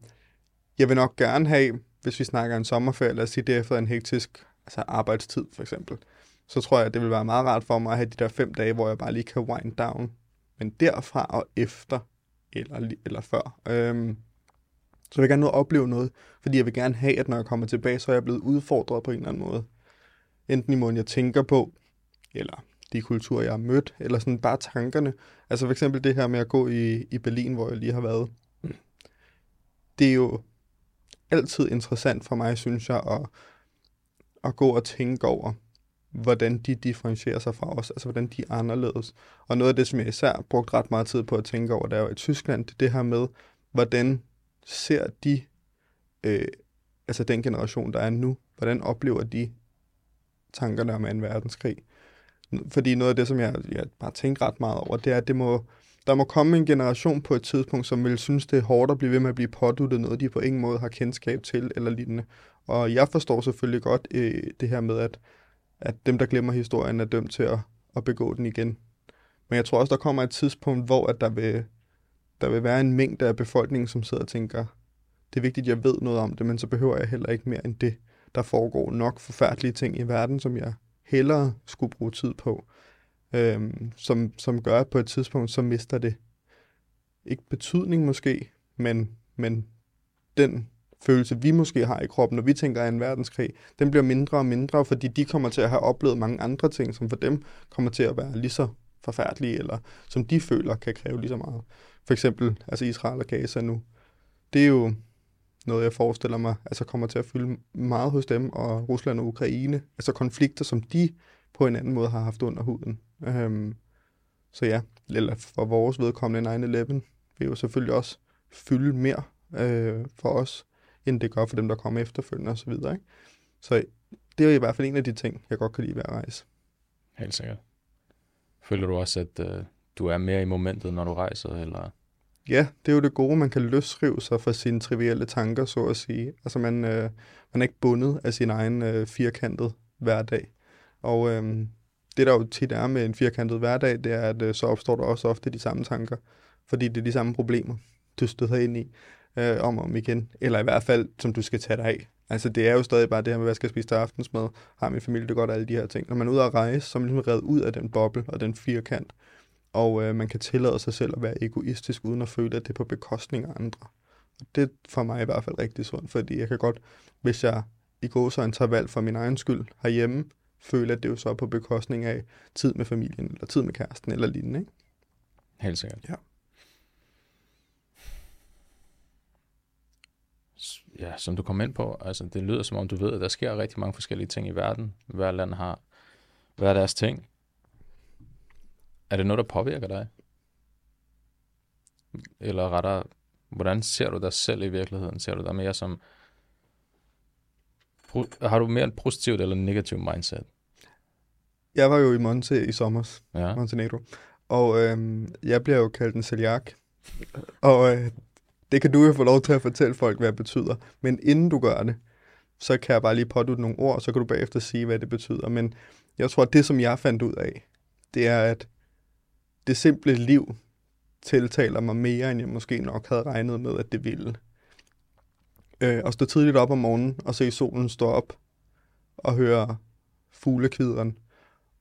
jeg vil nok gerne have, hvis vi snakker en sommerferie, lad os sige det efter en hektisk altså arbejdstid for eksempel, så tror jeg, at det vil være meget rart for mig at have de der fem dage, hvor jeg bare lige kan wind down. Men derfra og efter, eller, eller før, øhm, så vil jeg gerne nå at opleve noget, fordi jeg vil gerne have, at når jeg kommer tilbage, så er jeg blevet udfordret på en eller anden måde. Enten i måden, jeg tænker på, eller de kulturer, jeg har mødt, eller sådan bare tankerne. Altså for eksempel det her med at gå i, i Berlin, hvor jeg lige har været. Det er jo altid interessant for mig, synes jeg, at, at gå og tænke over, hvordan de differentierer sig fra os, altså hvordan de er anderledes. Og noget af det, som jeg især brugt ret meget tid på at tænke over, det er i Tyskland, det er det her med, hvordan ser de, øh, altså den generation, der er nu, hvordan oplever de tankerne om 2. verdenskrig? Fordi noget af det, som jeg, jeg bare tænker ret meget over, det er, at det må, der må komme en generation på et tidspunkt, som vil synes, det er hårdt at blive ved med at blive påduttet noget, de på ingen måde har kendskab til eller lignende. Og jeg forstår selvfølgelig godt øh, det her med, at, at dem, der glemmer historien, er dømt til at, at begå den igen. Men jeg tror også, der kommer et tidspunkt, hvor at der, vil, der vil være en mængde af befolkningen, som sidder og tænker, det er vigtigt, at jeg ved noget om det, men så behøver jeg heller ikke mere end det. Der foregår nok forfærdelige ting i verden, som jeg hellere skulle bruge tid på, øhm, som, som gør, at på et tidspunkt, så mister det ikke betydning måske, men, men den følelse, vi måske har i kroppen, når vi tænker af en verdenskrig, den bliver mindre og mindre, fordi de kommer til at have oplevet mange andre ting, som for dem kommer til at være lige så forfærdelige, eller som de føler kan kræve lige så meget. For eksempel altså Israel og Gaza nu. Det er jo noget, jeg forestiller mig, altså kommer til at fylde meget hos dem, og Rusland og Ukraine, altså konflikter, som de på en anden måde har haft under huden. Øhm, så ja, eller for vores vedkommende 9-11 vil jo selvfølgelig også fylde mere øh, for os, end det gør for dem, der kommer efterfølgende osv. Så, ikke? så det er i hvert fald en af de ting, jeg godt kan lide ved at rejse. Helt sikkert. Føler du også, at øh, du er mere i momentet, når du rejser, eller Ja, det er jo det gode, man kan løsrive sig fra sine trivielle tanker, så at sige. Altså man, øh, man er ikke bundet af sin egen øh, firkantet hverdag. Og øhm, det, der jo tit er med en firkantet hverdag, det er, at øh, så opstår der også ofte de samme tanker, fordi det er de samme problemer, du støder ind i øh, om og om igen, eller i hvert fald, som du skal tage dig af. Altså, det er jo stadig bare det her med, hvad skal jeg spise til aftensmad, har min familie det godt, alle de her ting. Når man er ude at rejse, så er man ligesom reddet ud af den boble og den firkant, og øh, man kan tillade sig selv at være egoistisk, uden at føle, at det er på bekostning af andre. Og det er for mig i hvert fald rigtig sundt, fordi jeg kan godt, hvis jeg i går så en tager valg for min egen skyld herhjemme, føle, at det er jo så på bekostning af tid med familien, eller tid med kæresten, eller lignende. Ikke? Helt sikkert. Ja. Ja, som du kom ind på, altså det lyder som om du ved, at der sker rigtig mange forskellige ting i verden. Hver land har hver deres ting. Er det noget, der påvirker dig? Eller rettere, hvordan ser du dig selv i virkeligheden? Ser du dig mere som... Har du mere et positivt eller negativt mindset? Jeg var jo i Monte i sommer, Ja. Montenegro, og øhm, jeg bliver jo kaldt en celiak. Og øh, det kan du jo få lov til at fortælle folk, hvad det betyder. Men inden du gør det, så kan jeg bare lige pådutte nogle ord, og så kan du bagefter sige, hvad det betyder. Men jeg tror, at det, som jeg fandt ud af, det er, at det simple liv tiltaler mig mere, end jeg måske nok havde regnet med, at det ville. Øh, at stå tidligt op om morgenen og se solen stå op og høre fuglekvideren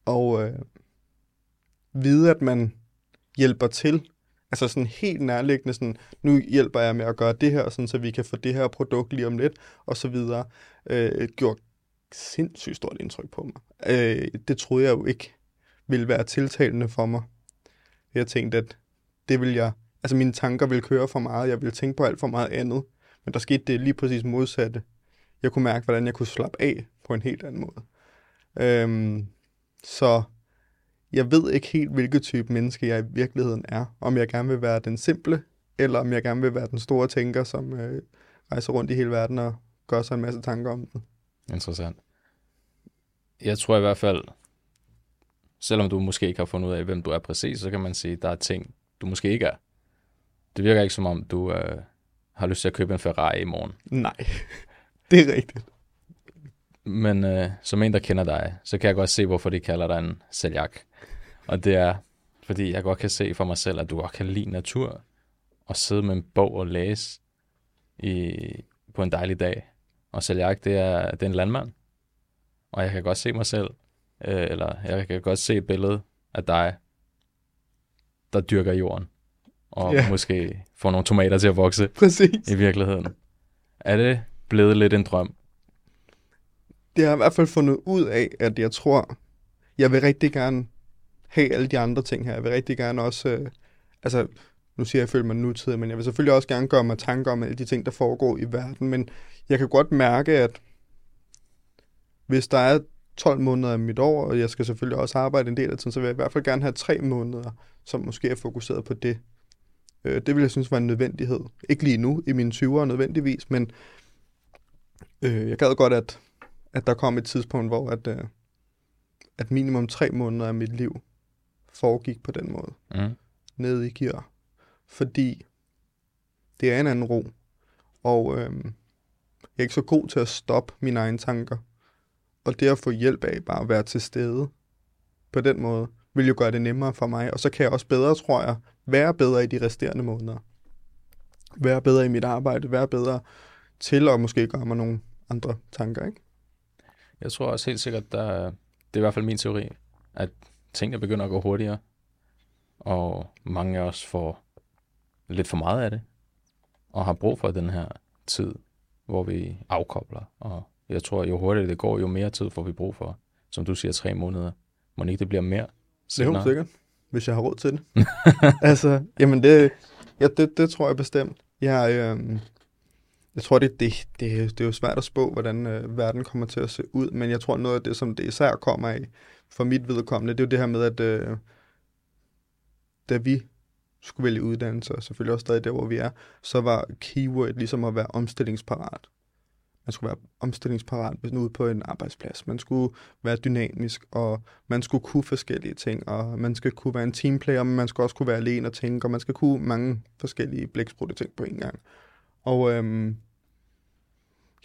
og øh, vide, at man hjælper til. Altså sådan helt nærliggende, sådan, nu hjælper jeg med at gøre det her, sådan, så vi kan få det her produkt lige om lidt, og så videre, øh, gjorde sindssygt stort indtryk på mig. Øh, det troede jeg jo ikke ville være tiltalende for mig. Jeg tænkte, at det vil jeg, altså mine tanker ville køre for meget, jeg ville tænke på alt for meget andet, men der skete det lige præcis modsatte. Jeg kunne mærke, hvordan jeg kunne slappe af på en helt anden måde. Øhm, så jeg ved ikke helt, hvilket type menneske jeg i virkeligheden er. Om jeg gerne vil være den simple, eller om jeg gerne vil være den store tænker, som øh, rejser rundt i hele verden og gør sig en masse tanker om det. Interessant. Jeg tror i hvert fald, selvom du måske ikke har fundet ud af, hvem du er præcis, så kan man sige, at der er ting, du måske ikke er. Det virker ikke som om, du øh, har lyst til at købe en Ferrari i morgen. Nej, *laughs* det er rigtigt. Men øh, som en, der kender dig, så kan jeg godt se, hvorfor de kalder dig en sælgak. Og det er, fordi jeg godt kan se for mig selv, at du godt kan lide natur, og sidde med en bog og læse i, på en dejlig dag. Og sælgak, det er, det er en landmand. Og jeg kan godt se mig selv, øh, eller jeg kan godt se et billede af dig, der dyrker jorden. Og Ja. måske får nogle tomater til at vokse Præcis. i virkeligheden. Er det blevet lidt en drøm? Det har jeg i hvert fald fundet ud af, at jeg tror, jeg vil rigtig gerne have alle de andre ting her. Jeg vil rigtig gerne også, øh, altså nu siger jeg, at jeg føler mig nutid, men jeg vil selvfølgelig også gerne gøre mig tanker om alle de ting, der foregår i verden. Men jeg kan godt mærke, at hvis der er 12 måneder af mit år, og jeg skal selvfølgelig også arbejde en del af tiden, så vil jeg i hvert fald gerne have tre måneder, som måske er fokuseret på det. Øh, det vil jeg synes var en nødvendighed. Ikke lige nu, i mine 20'ere nødvendigvis, men øh, jeg gad godt, at, at der kom et tidspunkt, hvor at, øh, at minimum tre måneder af mit liv foregik på den måde Mm. nede i gear. Fordi det er en anden ro. Og øhm, jeg er ikke så god til at stoppe mine egne tanker. Og det at få hjælp af bare at være til stede på den måde, vil jo gøre det nemmere for mig. Og så kan jeg også bedre, tror jeg, være bedre i de resterende måneder. Være bedre i mit arbejde, være bedre til at måske gøre mig nogle andre tanker, ikke? Jeg tror også helt sikkert, der, det er i hvert fald min teori, at tingene begynder at gå hurtigere, og mange af os får lidt for meget af det, og har brug for den her tid, hvor vi afkobler. Og jeg tror, jo hurtigere det går, jo mere tid får vi brug for. Som du siger, tre måneder. Må ikke det bliver mere? Det er senere? sikkert, hvis jeg har råd til det. *laughs* altså, jamen det, ja, det, det tror jeg bestemt. Jeg, øh, jeg tror, det, det, det, det er jo svært at spå, hvordan øh, verden kommer til at se ud, men jeg tror, noget af det, som det især kommer af, for mit vedkommende, det er jo det her med, at øh, da vi skulle vælge uddannelse, og selvfølgelig også stadig der, hvor vi er, så var keyword ligesom at være omstillingsparat. Man skulle være omstillingsparat hvis nu ude på en arbejdsplads. Man skulle være dynamisk, og man skulle kunne forskellige ting, og man skal kunne være en teamplayer, men man skal også kunne være alene og tænke, og man skal kunne mange forskellige blæksprutte ting på en gang. Og øhm,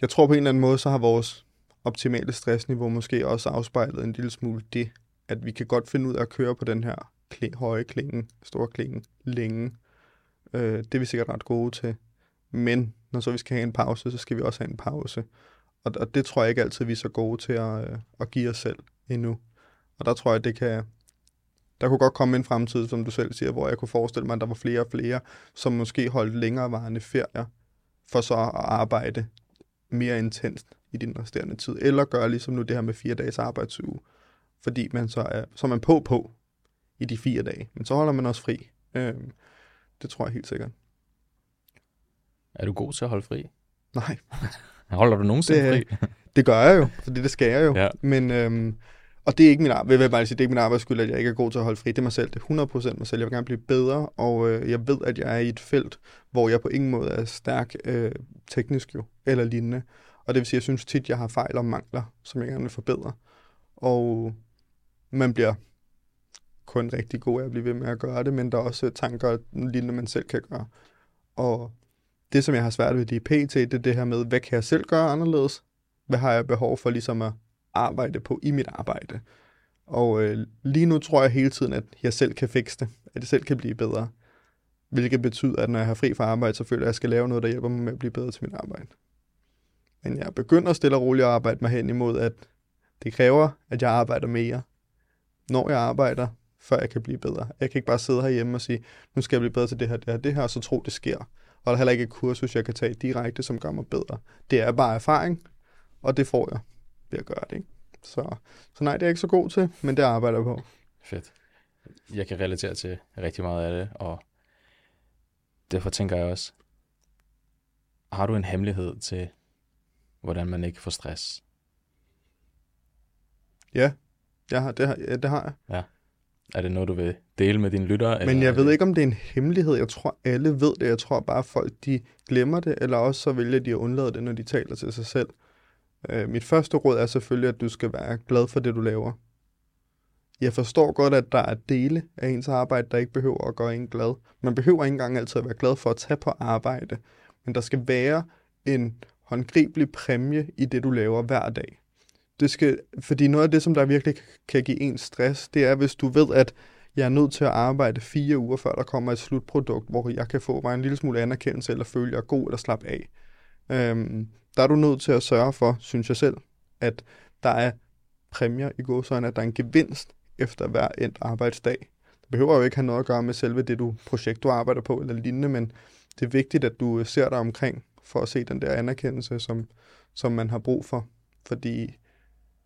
jeg tror på en eller anden måde, så har vores optimale stressniveau måske også afspejlet en lille smule det, at vi kan godt finde ud af at køre på den her kling, høje klinge, store klinge, længe. Øh, det er vi sikkert ret gode til. Men når så vi skal have en pause, så skal vi også have en pause. Og, og det tror jeg ikke altid, vi er så gode til at, øh, at give os selv endnu. Og der tror jeg, det kan... Der kunne godt komme en fremtid, som du selv siger, hvor jeg kunne forestille mig, at der var flere og flere, som måske holdt længerevarende ferier, for så at arbejde mere intenst i din resterende tid. Eller gøre ligesom nu det her med fire dages arbejdsuge. Fordi man så er, så er man på på i de fire dage. Men så holder man også fri. Øhm, det tror jeg helt sikkert. Er du god til at holde fri? Nej. *laughs* Holder du nogensinde Det- fri? Det gør jeg jo, fordi det skal jeg jo. Ja. Men, øhm, og det er ikke min vil jeg bare sige, det er ikke min arbejdsskyld, at jeg ikke er god til at holde fri. Det er mig selv, det er 100% mig selv. Jeg vil gerne blive bedre, og øh, jeg ved, at jeg er i et felt, hvor jeg på ingen måde er stærk øh, teknisk jo, eller lignende. Og det vil sige, at jeg synes tit, jeg har fejl og mangler, som jeg gerne vil forbedre. Og man bliver kun rigtig god af at blive ved med at gøre det, men der er også tanker lignende, man selv kan gøre. Og det, som jeg har svært ved i PT, det er det her med, hvad kan jeg selv gøre anderledes? Hvad har jeg behov for ligesom at arbejde på i mit arbejde? Og øh, lige nu tror jeg hele tiden, at jeg selv kan fikse det. At jeg selv kan blive bedre. Hvilket betyder, at når jeg har fri fra arbejde, så føler jeg, at jeg skal lave noget, der hjælper mig med at blive bedre til mit arbejde. Men jeg begynder stille og roligt at arbejde mig hen imod, at det kræver, at jeg arbejder mere, når jeg arbejder, før jeg kan blive bedre. Jeg kan ikke bare sidde herhjemme og sige, nu skal jeg blive bedre til det her, det her, det her, og så tro, det sker. Og der er heller ikke et kursus, jeg kan tage direkte, som gør mig bedre. Det er bare erfaring, og det får jeg ved at gøre det. Ikke? Så, så nej, det er jeg ikke så god til, men det arbejder jeg på. Fedt. Jeg kan relatere til rigtig meget af det, og derfor tænker jeg også, har du en hemmelighed til, hvordan man ikke får stress? Ja, jeg har, det, har, ja, det har jeg. Er det noget, du vil dele med dine lyttere? Men jeg ved ikke, om det er en hemmelighed. Jeg tror, alle ved det. Jeg tror bare, folk de glemmer det, eller også så vælger de at undlade det, når de taler til sig selv. Øh, mit første råd er selvfølgelig, at du skal være glad for det, du laver. Jeg forstår godt, at der er dele af ens arbejde, der ikke behøver at gøre en glad. Man behøver ikke engang altid at være glad for at tage på arbejde. Men der skal være en håndgribelig præmie i det, du laver hver dag. Det skal, fordi noget af det, som der virkelig kan give en stress, det er, hvis du ved, at jeg er nødt til at arbejde fire uger, før der kommer et slutprodukt, hvor jeg kan få mig en lille smule anerkendelse, eller føle, at jeg er god, eller slappe af. Øhm, der er du nødt til at sørge for, synes jeg selv, at der er præmier i godsøjne, at der er en gevinst efter hver endt arbejdsdag. Det behøver jo ikke have noget at gøre med selve det du, projekt, du arbejder på, eller lignende, men det er vigtigt, at du øh, ser dig omkring, for at se den der anerkendelse, som, som man har brug for. Fordi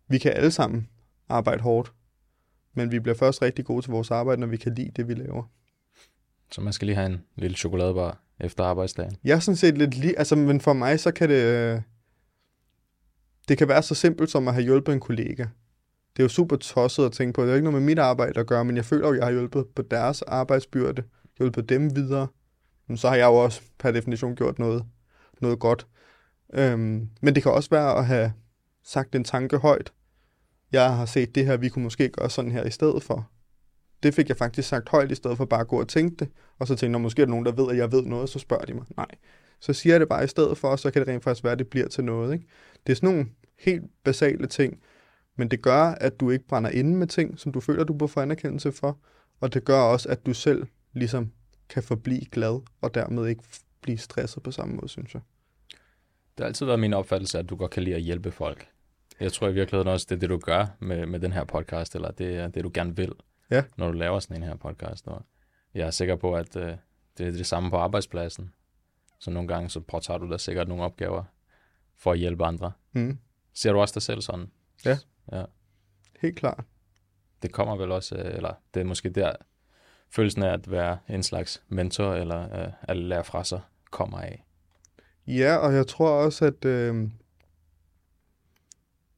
vi kan alle sammen arbejde hårdt, men vi bliver først rigtig gode til vores arbejde, når vi kan lide det, vi laver. Så man skal lige have en lille chokoladebar efter arbejdsdagen. Jeg er sådan set lidt lige, altså, men for mig, så kan det, det kan være så simpelt som at have hjulpet en kollega. Det er jo super tosset at tænke på. Det er jo ikke noget med mit arbejde at gøre, men jeg føler jo, at jeg har hjulpet på deres arbejdsbyrde, hjulpet dem videre. Men så har jeg jo også per definition gjort noget, noget godt. Øhm, men det kan også være at have sagt en tanke højt. Jeg har set det her, vi kunne måske gøre sådan her i stedet for. Det fik jeg faktisk sagt højt, i stedet for bare at gå og tænke det. Og så tænkte jeg, måske er der nogen, der ved, at jeg ved noget, så spørger de mig. Nej. Så siger jeg det bare i stedet for, og så kan det rent faktisk være, at det bliver til noget. Ikke? Det er sådan nogle helt basale ting, men det gør, at du ikke brænder inde med ting, som du føler, du bør få anerkendelse for. Og det gør også, at du selv ligesom kan forblive glad, og dermed ikke blive stresset på samme måde, synes jeg. Det har altid været min opfattelse, at du godt kan lide at hjælpe folk. Jeg tror i virkeligheden også, det er det, du gør med, med den her podcast, eller det er det, du gerne vil, Ja. når du laver sådan en her podcast. Og jeg er sikker på, at øh, det er det samme på arbejdspladsen. Så nogle gange, så påtager du dig sikkert nogle opgaver for at hjælpe andre. Mm. Ser du også dig selv sådan? Ja. ja. Helt klart. Det kommer vel også, øh, eller det er måske der, følelsen af at være en slags mentor, eller øh, at lære fra sig, kommer af. Ja, og jeg tror også, at øh,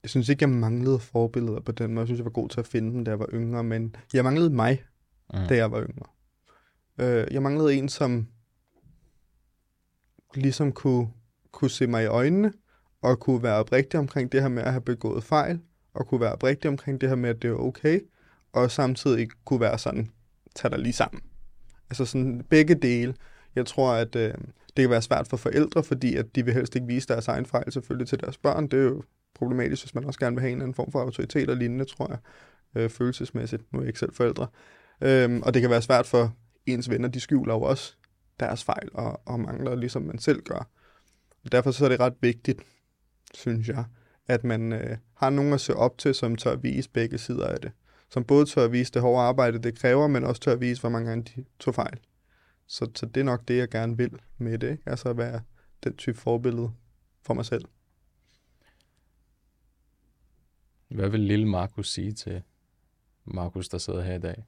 jeg synes ikke, jeg manglede forbilleder på den måde. Jeg synes, jeg var god til at finde dem, da jeg var yngre, men jeg manglede mig, Mm. da jeg var yngre. Øh, jeg manglede en, som ligesom kunne, kunne se mig i øjnene, og kunne være oprigtig omkring det her med at have begået fejl, og kunne være oprigtig omkring det her med, at det er okay, og samtidig kunne være sådan, tag dig lige sammen. Altså sådan begge dele. Jeg tror, at øh, det kan være svært for forældre, fordi at de vil helst ikke vise deres egen fejl selvfølgelig til deres børn. Det er jo problematisk, hvis man også gerne vil have en eller anden form for autoritet og lignende, tror jeg, øh, følelsesmæssigt. Nu er jeg ikke selv forældre. Øhm, og det kan være svært for ens venner, de skjuler jo også deres fejl og, og mangler, ligesom man selv gør. Derfor så er det ret vigtigt, synes jeg, at man øh, har nogen at se op til, som tør vise begge sider af det. Som både tør vise det hårde arbejde, det kræver, men også tør vise, hvor mange gange de tog fejl. Så, så det er nok det, jeg gerne vil med det. Ikke? Altså at være den type forbillede for mig selv. Hvad vil lille Markus sige til Markus, der sidder her i dag?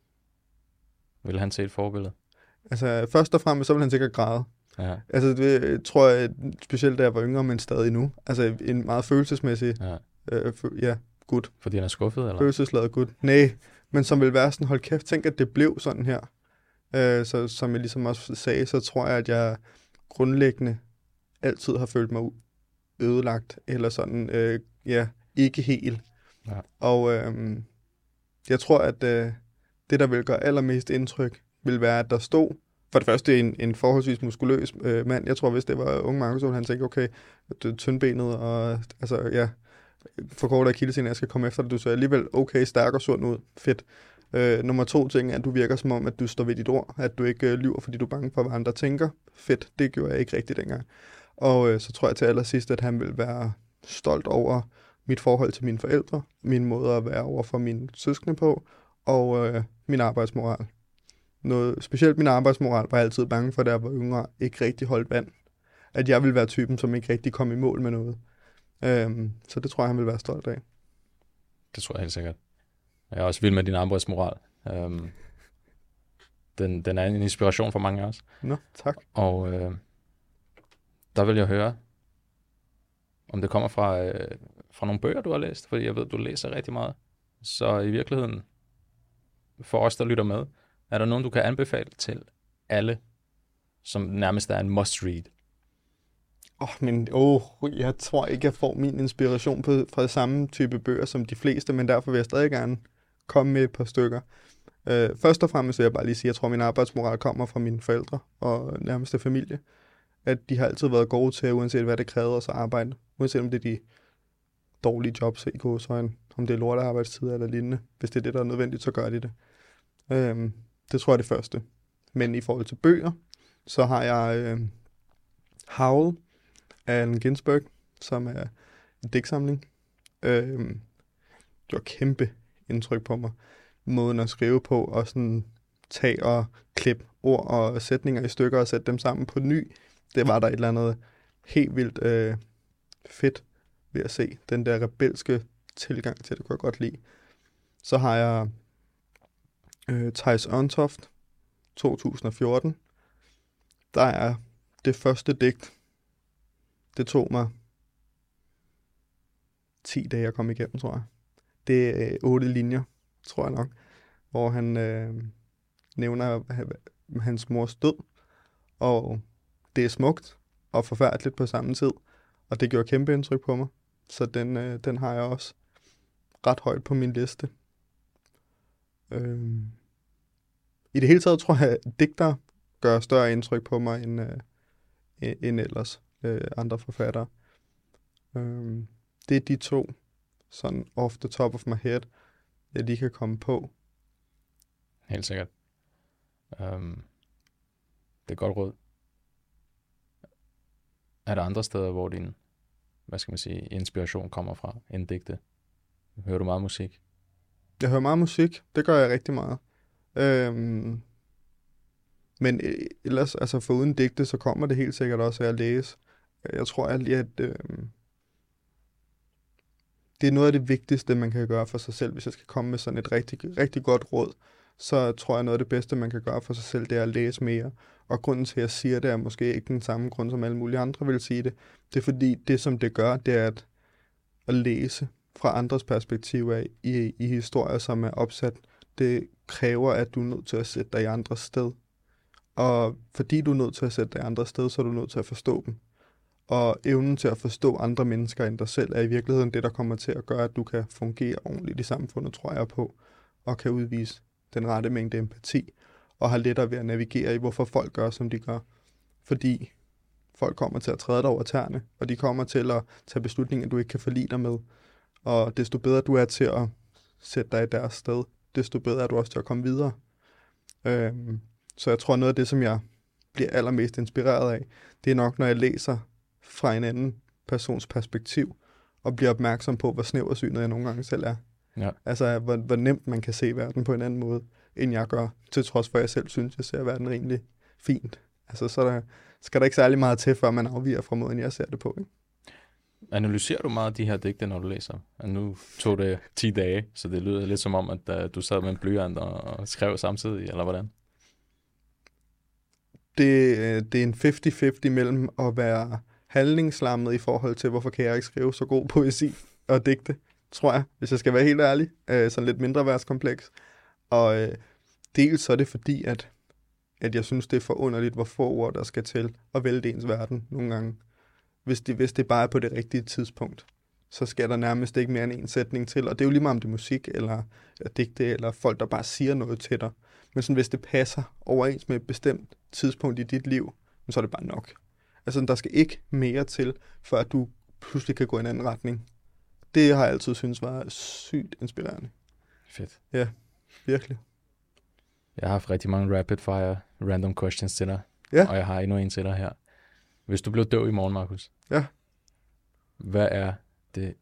Vil han se et forbillede? Altså først og fremmest, så vil han sikkert græde. Ja. Altså det tror jeg, specielt da jeg var yngre, men stadig nu. Altså en meget følelsesmæssig, ja. øh, ja, gut. Fordi han er skuffet, eller? Følelsesladet gut. Nej, men som vil være sådan, hold kæft, tænk at det blev sådan her. Øh, så som jeg ligesom også sagde, så tror jeg, at jeg grundlæggende altid har følt mig ødelagt, eller sådan, øh, ja, ikke helt. Ja. Og øh, jeg tror, at øh, det, der vil gøre allermest indtryk, vil være, at der stod, for det første en, en forholdsvis muskuløs øh, mand. Jeg tror, hvis det var unge Markus, han tænkte, okay, du er tyndbenet, og altså, ja, for kort af kildescenen, jeg skal komme efter dig. Du ser alligevel okay, stærk og sund ud. Fedt. Øh, nummer to ting er, at du virker som om, at du står ved dit ord, at du ikke øh, lyver, fordi du er bange for, hvad andre tænker. Fedt, det gjorde jeg ikke rigtigt dengang. Og øh, så tror jeg til allersidst, at han vil være stolt over mit forhold til mine forældre, min måde at være over for mine søskende på, og øh, min arbejdsmoral. Noget, specielt min arbejdsmoral var jeg altid bange for, da jeg var yngre, ikke rigtig holdt vand. At jeg ville være typen, som ikke rigtig kom i mål med noget. Øhm, så det tror jeg, han vil være stolt af. Det tror jeg helt sikkert. Jeg er også vild med din arbejdsmoral. Um, den, den er en inspiration for mange af os. Nå, tak. Og øh, der vil jeg høre, om det kommer fra, øh, fra nogle bøger, du har læst, fordi jeg ved, du læser rigtig meget. Så i virkeligheden, for os, der lytter med, er der nogen, du kan anbefale til alle, som nærmest er en must-read? Åh, oh, men oh, jeg tror ikke, jeg får min inspiration på, fra samme type bøger som de fleste, men derfor vil jeg stadig gerne komme med et par stykker. Uh, først og fremmest vil jeg bare lige sige, at jeg tror, at min arbejdsmoral kommer fra mine forældre og nærmeste familie. At de har altid været gode til, uanset hvad det krævede os at arbejde. Uanset om det er de dårlige jobs i gåsøjne, om det er lortearbejdstider eller lignende. Hvis det er det, der er nødvendigt, så gør de det. Øhm, det tror jeg er det første. Men i forhold til bøger, så har jeg øh, Howl af Allen Ginsberg, som er en digtsamling. Øhm, det var kæmpe indtryk på mig. Måden at skrive på, og sådan tage og klippe ord og sætninger i stykker og sætte dem sammen på ny. Det var der et eller andet helt vildt øh, fedt ved at se. Den der rebelske tilgang til det, kunne jeg godt lide. Så har jeg øh, Thijs Ørntoft, 2014. Der er det første digt, det tog mig 10 dage at komme igennem, tror jeg. Det er øh, otte linjer, tror jeg nok, hvor han øh, nævner hans mors død, og det er smukt og forfærdeligt på samme tid, og det gjorde kæmpe indtryk på mig, så den, øh, den har jeg også ret højt på min liste. Øh, I det hele taget tror jeg, at digter gør større indtryk på mig end, øh, e-, end ellers øh, andre forfattere. Øh, det er de to, sådan off the top of my head, jeg lige kan komme på. Helt sikkert. Um, det er godt råd. Er der andre steder, hvor din, hvad skal man sige, inspiration kommer fra, end digte? Hører du meget musik? Jeg hører meget musik. Det gør jeg rigtig meget. Øhm, men øh, ellers, altså for uden digte, så kommer det helt sikkert også af at læse. Jeg tror lige, at øhm, det er noget af det vigtigste, man kan gøre for sig selv. Hvis jeg skal komme med sådan et rigtig, rigtig godt råd, så tror jeg, noget af det bedste, man kan gøre for sig selv, det er at læse mere. Og grunden til, at jeg siger det, er måske ikke den samme grund, som alle mulige andre vil sige det. Det er fordi, det som det gør, det er at, at læse fra andres perspektiv af i, i historier, som er opsat. Det kræver, at du er nødt til at sætte dig i andres sted. Og fordi du er nødt til at sætte dig i andres sted, så er du nødt til at forstå dem. Og evnen til at forstå andre mennesker end dig selv er i virkeligheden det, der kommer til at gøre, at du kan fungere ordentligt i samfundet, tror jeg på, og kan udvise den rette mængde empati, og har lettere ved at navigere i, hvorfor folk gør, som de gør. Fordi folk kommer til at træde dig over tæerne, og de kommer til at tage beslutninger, du ikke kan forlige dig med. Og desto bedre du er til at sætte dig i deres sted, desto bedre er du også til at komme videre. Øhm, så jeg tror, noget af det, som jeg bliver allermest inspireret af, det er nok, når jeg læser fra en anden persons perspektiv, og bliver opmærksom på, hvor snæversynet jeg nogle gange selv er. Ja. Altså, hvor, hvor nemt man kan se verden på en anden måde, end jeg gør, til trods for, at jeg selv synes, jeg ser verden rimelig fint. Altså, så der, skal der ikke særlig meget til, før man afviger fra måden, jeg ser det på. Ikke? Analyserer du meget de her digte, når du læser? Og nu tog det 10 dage, så det lyder lidt som om, at uh, du sad med en blyant og, og skrev samtidig, eller hvordan? Det, øh, det er en 50-50 mellem at være handlingslammet i forhold til, hvorfor kan jeg ikke skrive så god poesi og digte, tror jeg, hvis jeg skal være helt ærlig. Øh, sådan lidt mindre værtskompleks. Og øh, dels så er det fordi, at, at jeg synes, det er forunderligt, hvor få ord, der skal til at vælte ens verden nogle gange. Hvis det, hvis det bare er på det rigtige tidspunkt, så skal der nærmest ikke mere end en sætning til. Og det er jo lige meget om det er musik, eller, digte, eller folk, der bare siger noget til dig. Men sådan, hvis det passer overens med et bestemt tidspunkt i dit liv, så er det bare nok. Altså, der skal ikke mere til, før du pludselig kan gå i en anden retning. Det har jeg altid synes var sygt inspirerende. Fedt. Ja, virkelig. Jeg har haft rigtig mange rapid fire random questions til dig. Ja. Og jeg har endnu en til dig her. Hvis du blev død i morgen, Markus. Ja. Hvad er det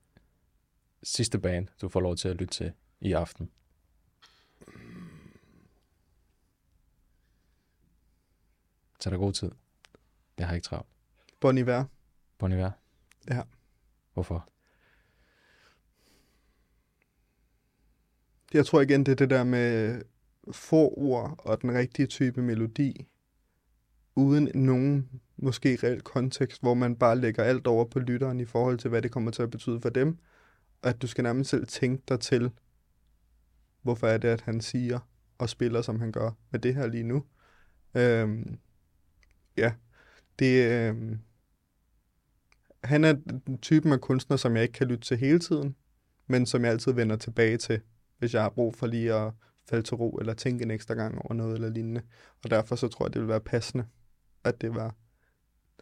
sidste band, du får lov til at lytte til i aften? Tag dig god tid. Jeg har ikke travlt. Bon Iver. Bon Iver? Ja. Hvorfor? Jeg tror igen, det er det der med få ord og den rigtige type melodi, uden nogen måske reel kontekst, hvor man bare lægger alt over på lytteren i forhold til, hvad det kommer til at betyde for dem. At du skal nærmest selv tænke dig til, hvorfor er det, at han siger og spiller, som han gør med det her lige nu. Øhm, ja, det, øhm, han er den typen af kunstner, som jeg ikke kan lytte til hele tiden, men som jeg altid vender tilbage til, hvis jeg har brug for lige at falde til ro, eller tænke en ekstra gang over noget eller lignende. Og derfor så tror jeg, det vil være passende, at det var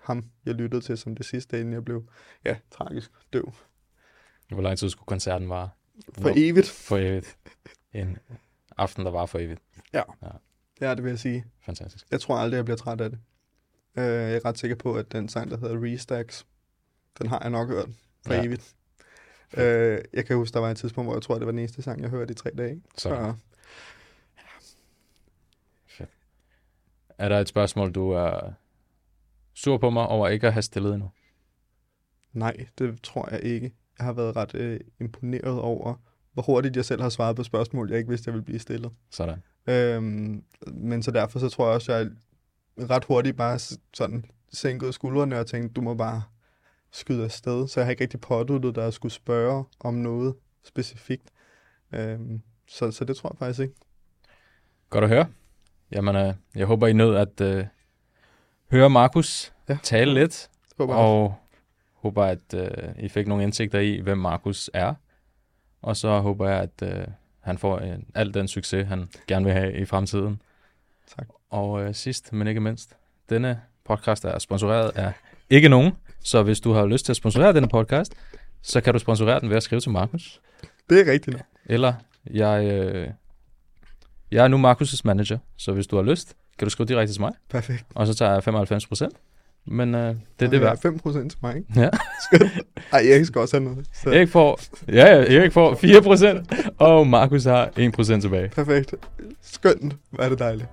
ham, jeg lyttede til som det sidste, inden jeg blev, ja, tragisk døv. Hvor lang tid skulle koncerten vare? For evigt. For evigt. En aften, der var for evigt. Ja. Ja. ja, det vil jeg sige. Fantastisk. Jeg tror aldrig, jeg bliver træt af det. Øh, jeg er ret sikker på, at den sang, der hedder Restacks, den har jeg nok hørt for ja. evigt. Øh, jeg kan huske, der var et tidspunkt, hvor jeg tror, det var den eneste sang, jeg hørte i tre dage. Så. Er der et spørgsmål, du er sur på mig over ikke at have stillet endnu? Nej, det tror jeg ikke. Jeg har været ret øh, imponeret over, hvor hurtigt jeg selv har svaret på spørgsmål, jeg ikke vidste, jeg ville blive stillet. Sådan. Øhm, men så derfor så tror jeg også, at jeg ret hurtigt bare sådan sænkede skuldrene og tænkte, du må bare skyde afsted. Så jeg har ikke rigtig påduttet dig at skulle spørge om noget specifikt. Øhm, så, så det tror jeg faktisk ikke. Godt at høre. Jamen, øh, jeg håber, I nød at øh, høre Markus Ja. tale lidt, håber jeg. og håber, at øh, I fik nogle indsigter i, hvem Markus er. Og så håber jeg, at øh, han får øh, al den succes, han gerne vil have i fremtiden. Tak. Og øh, sidst, men ikke mindst, denne podcast er sponsoreret af ikke nogen. Så hvis du har lyst til at sponsorere denne podcast, så kan du sponsorere den ved at skrive til Markus. Det er rigtigt. Eller jeg, øh, jeg er nu Markus' manager, så hvis du har lyst, kan du skrive direkte til mig, Perfekt. og så tager jeg 95 procent. Men øh, det er det værd. 5 procent til mig, ikke? Ja. Ej, jeg skal også have noget. Så. Erik får, ja, Erik får 4 procent, og Markus har 1 procent tilbage. Perfekt. Skønt. Er det dejligt.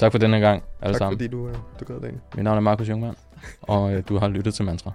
Tak for denne gang, alle Tak sammen. fordi du, øh, du gad det. Mit navn er Markus Jungmann, og øh, du har lyttet til Mantra.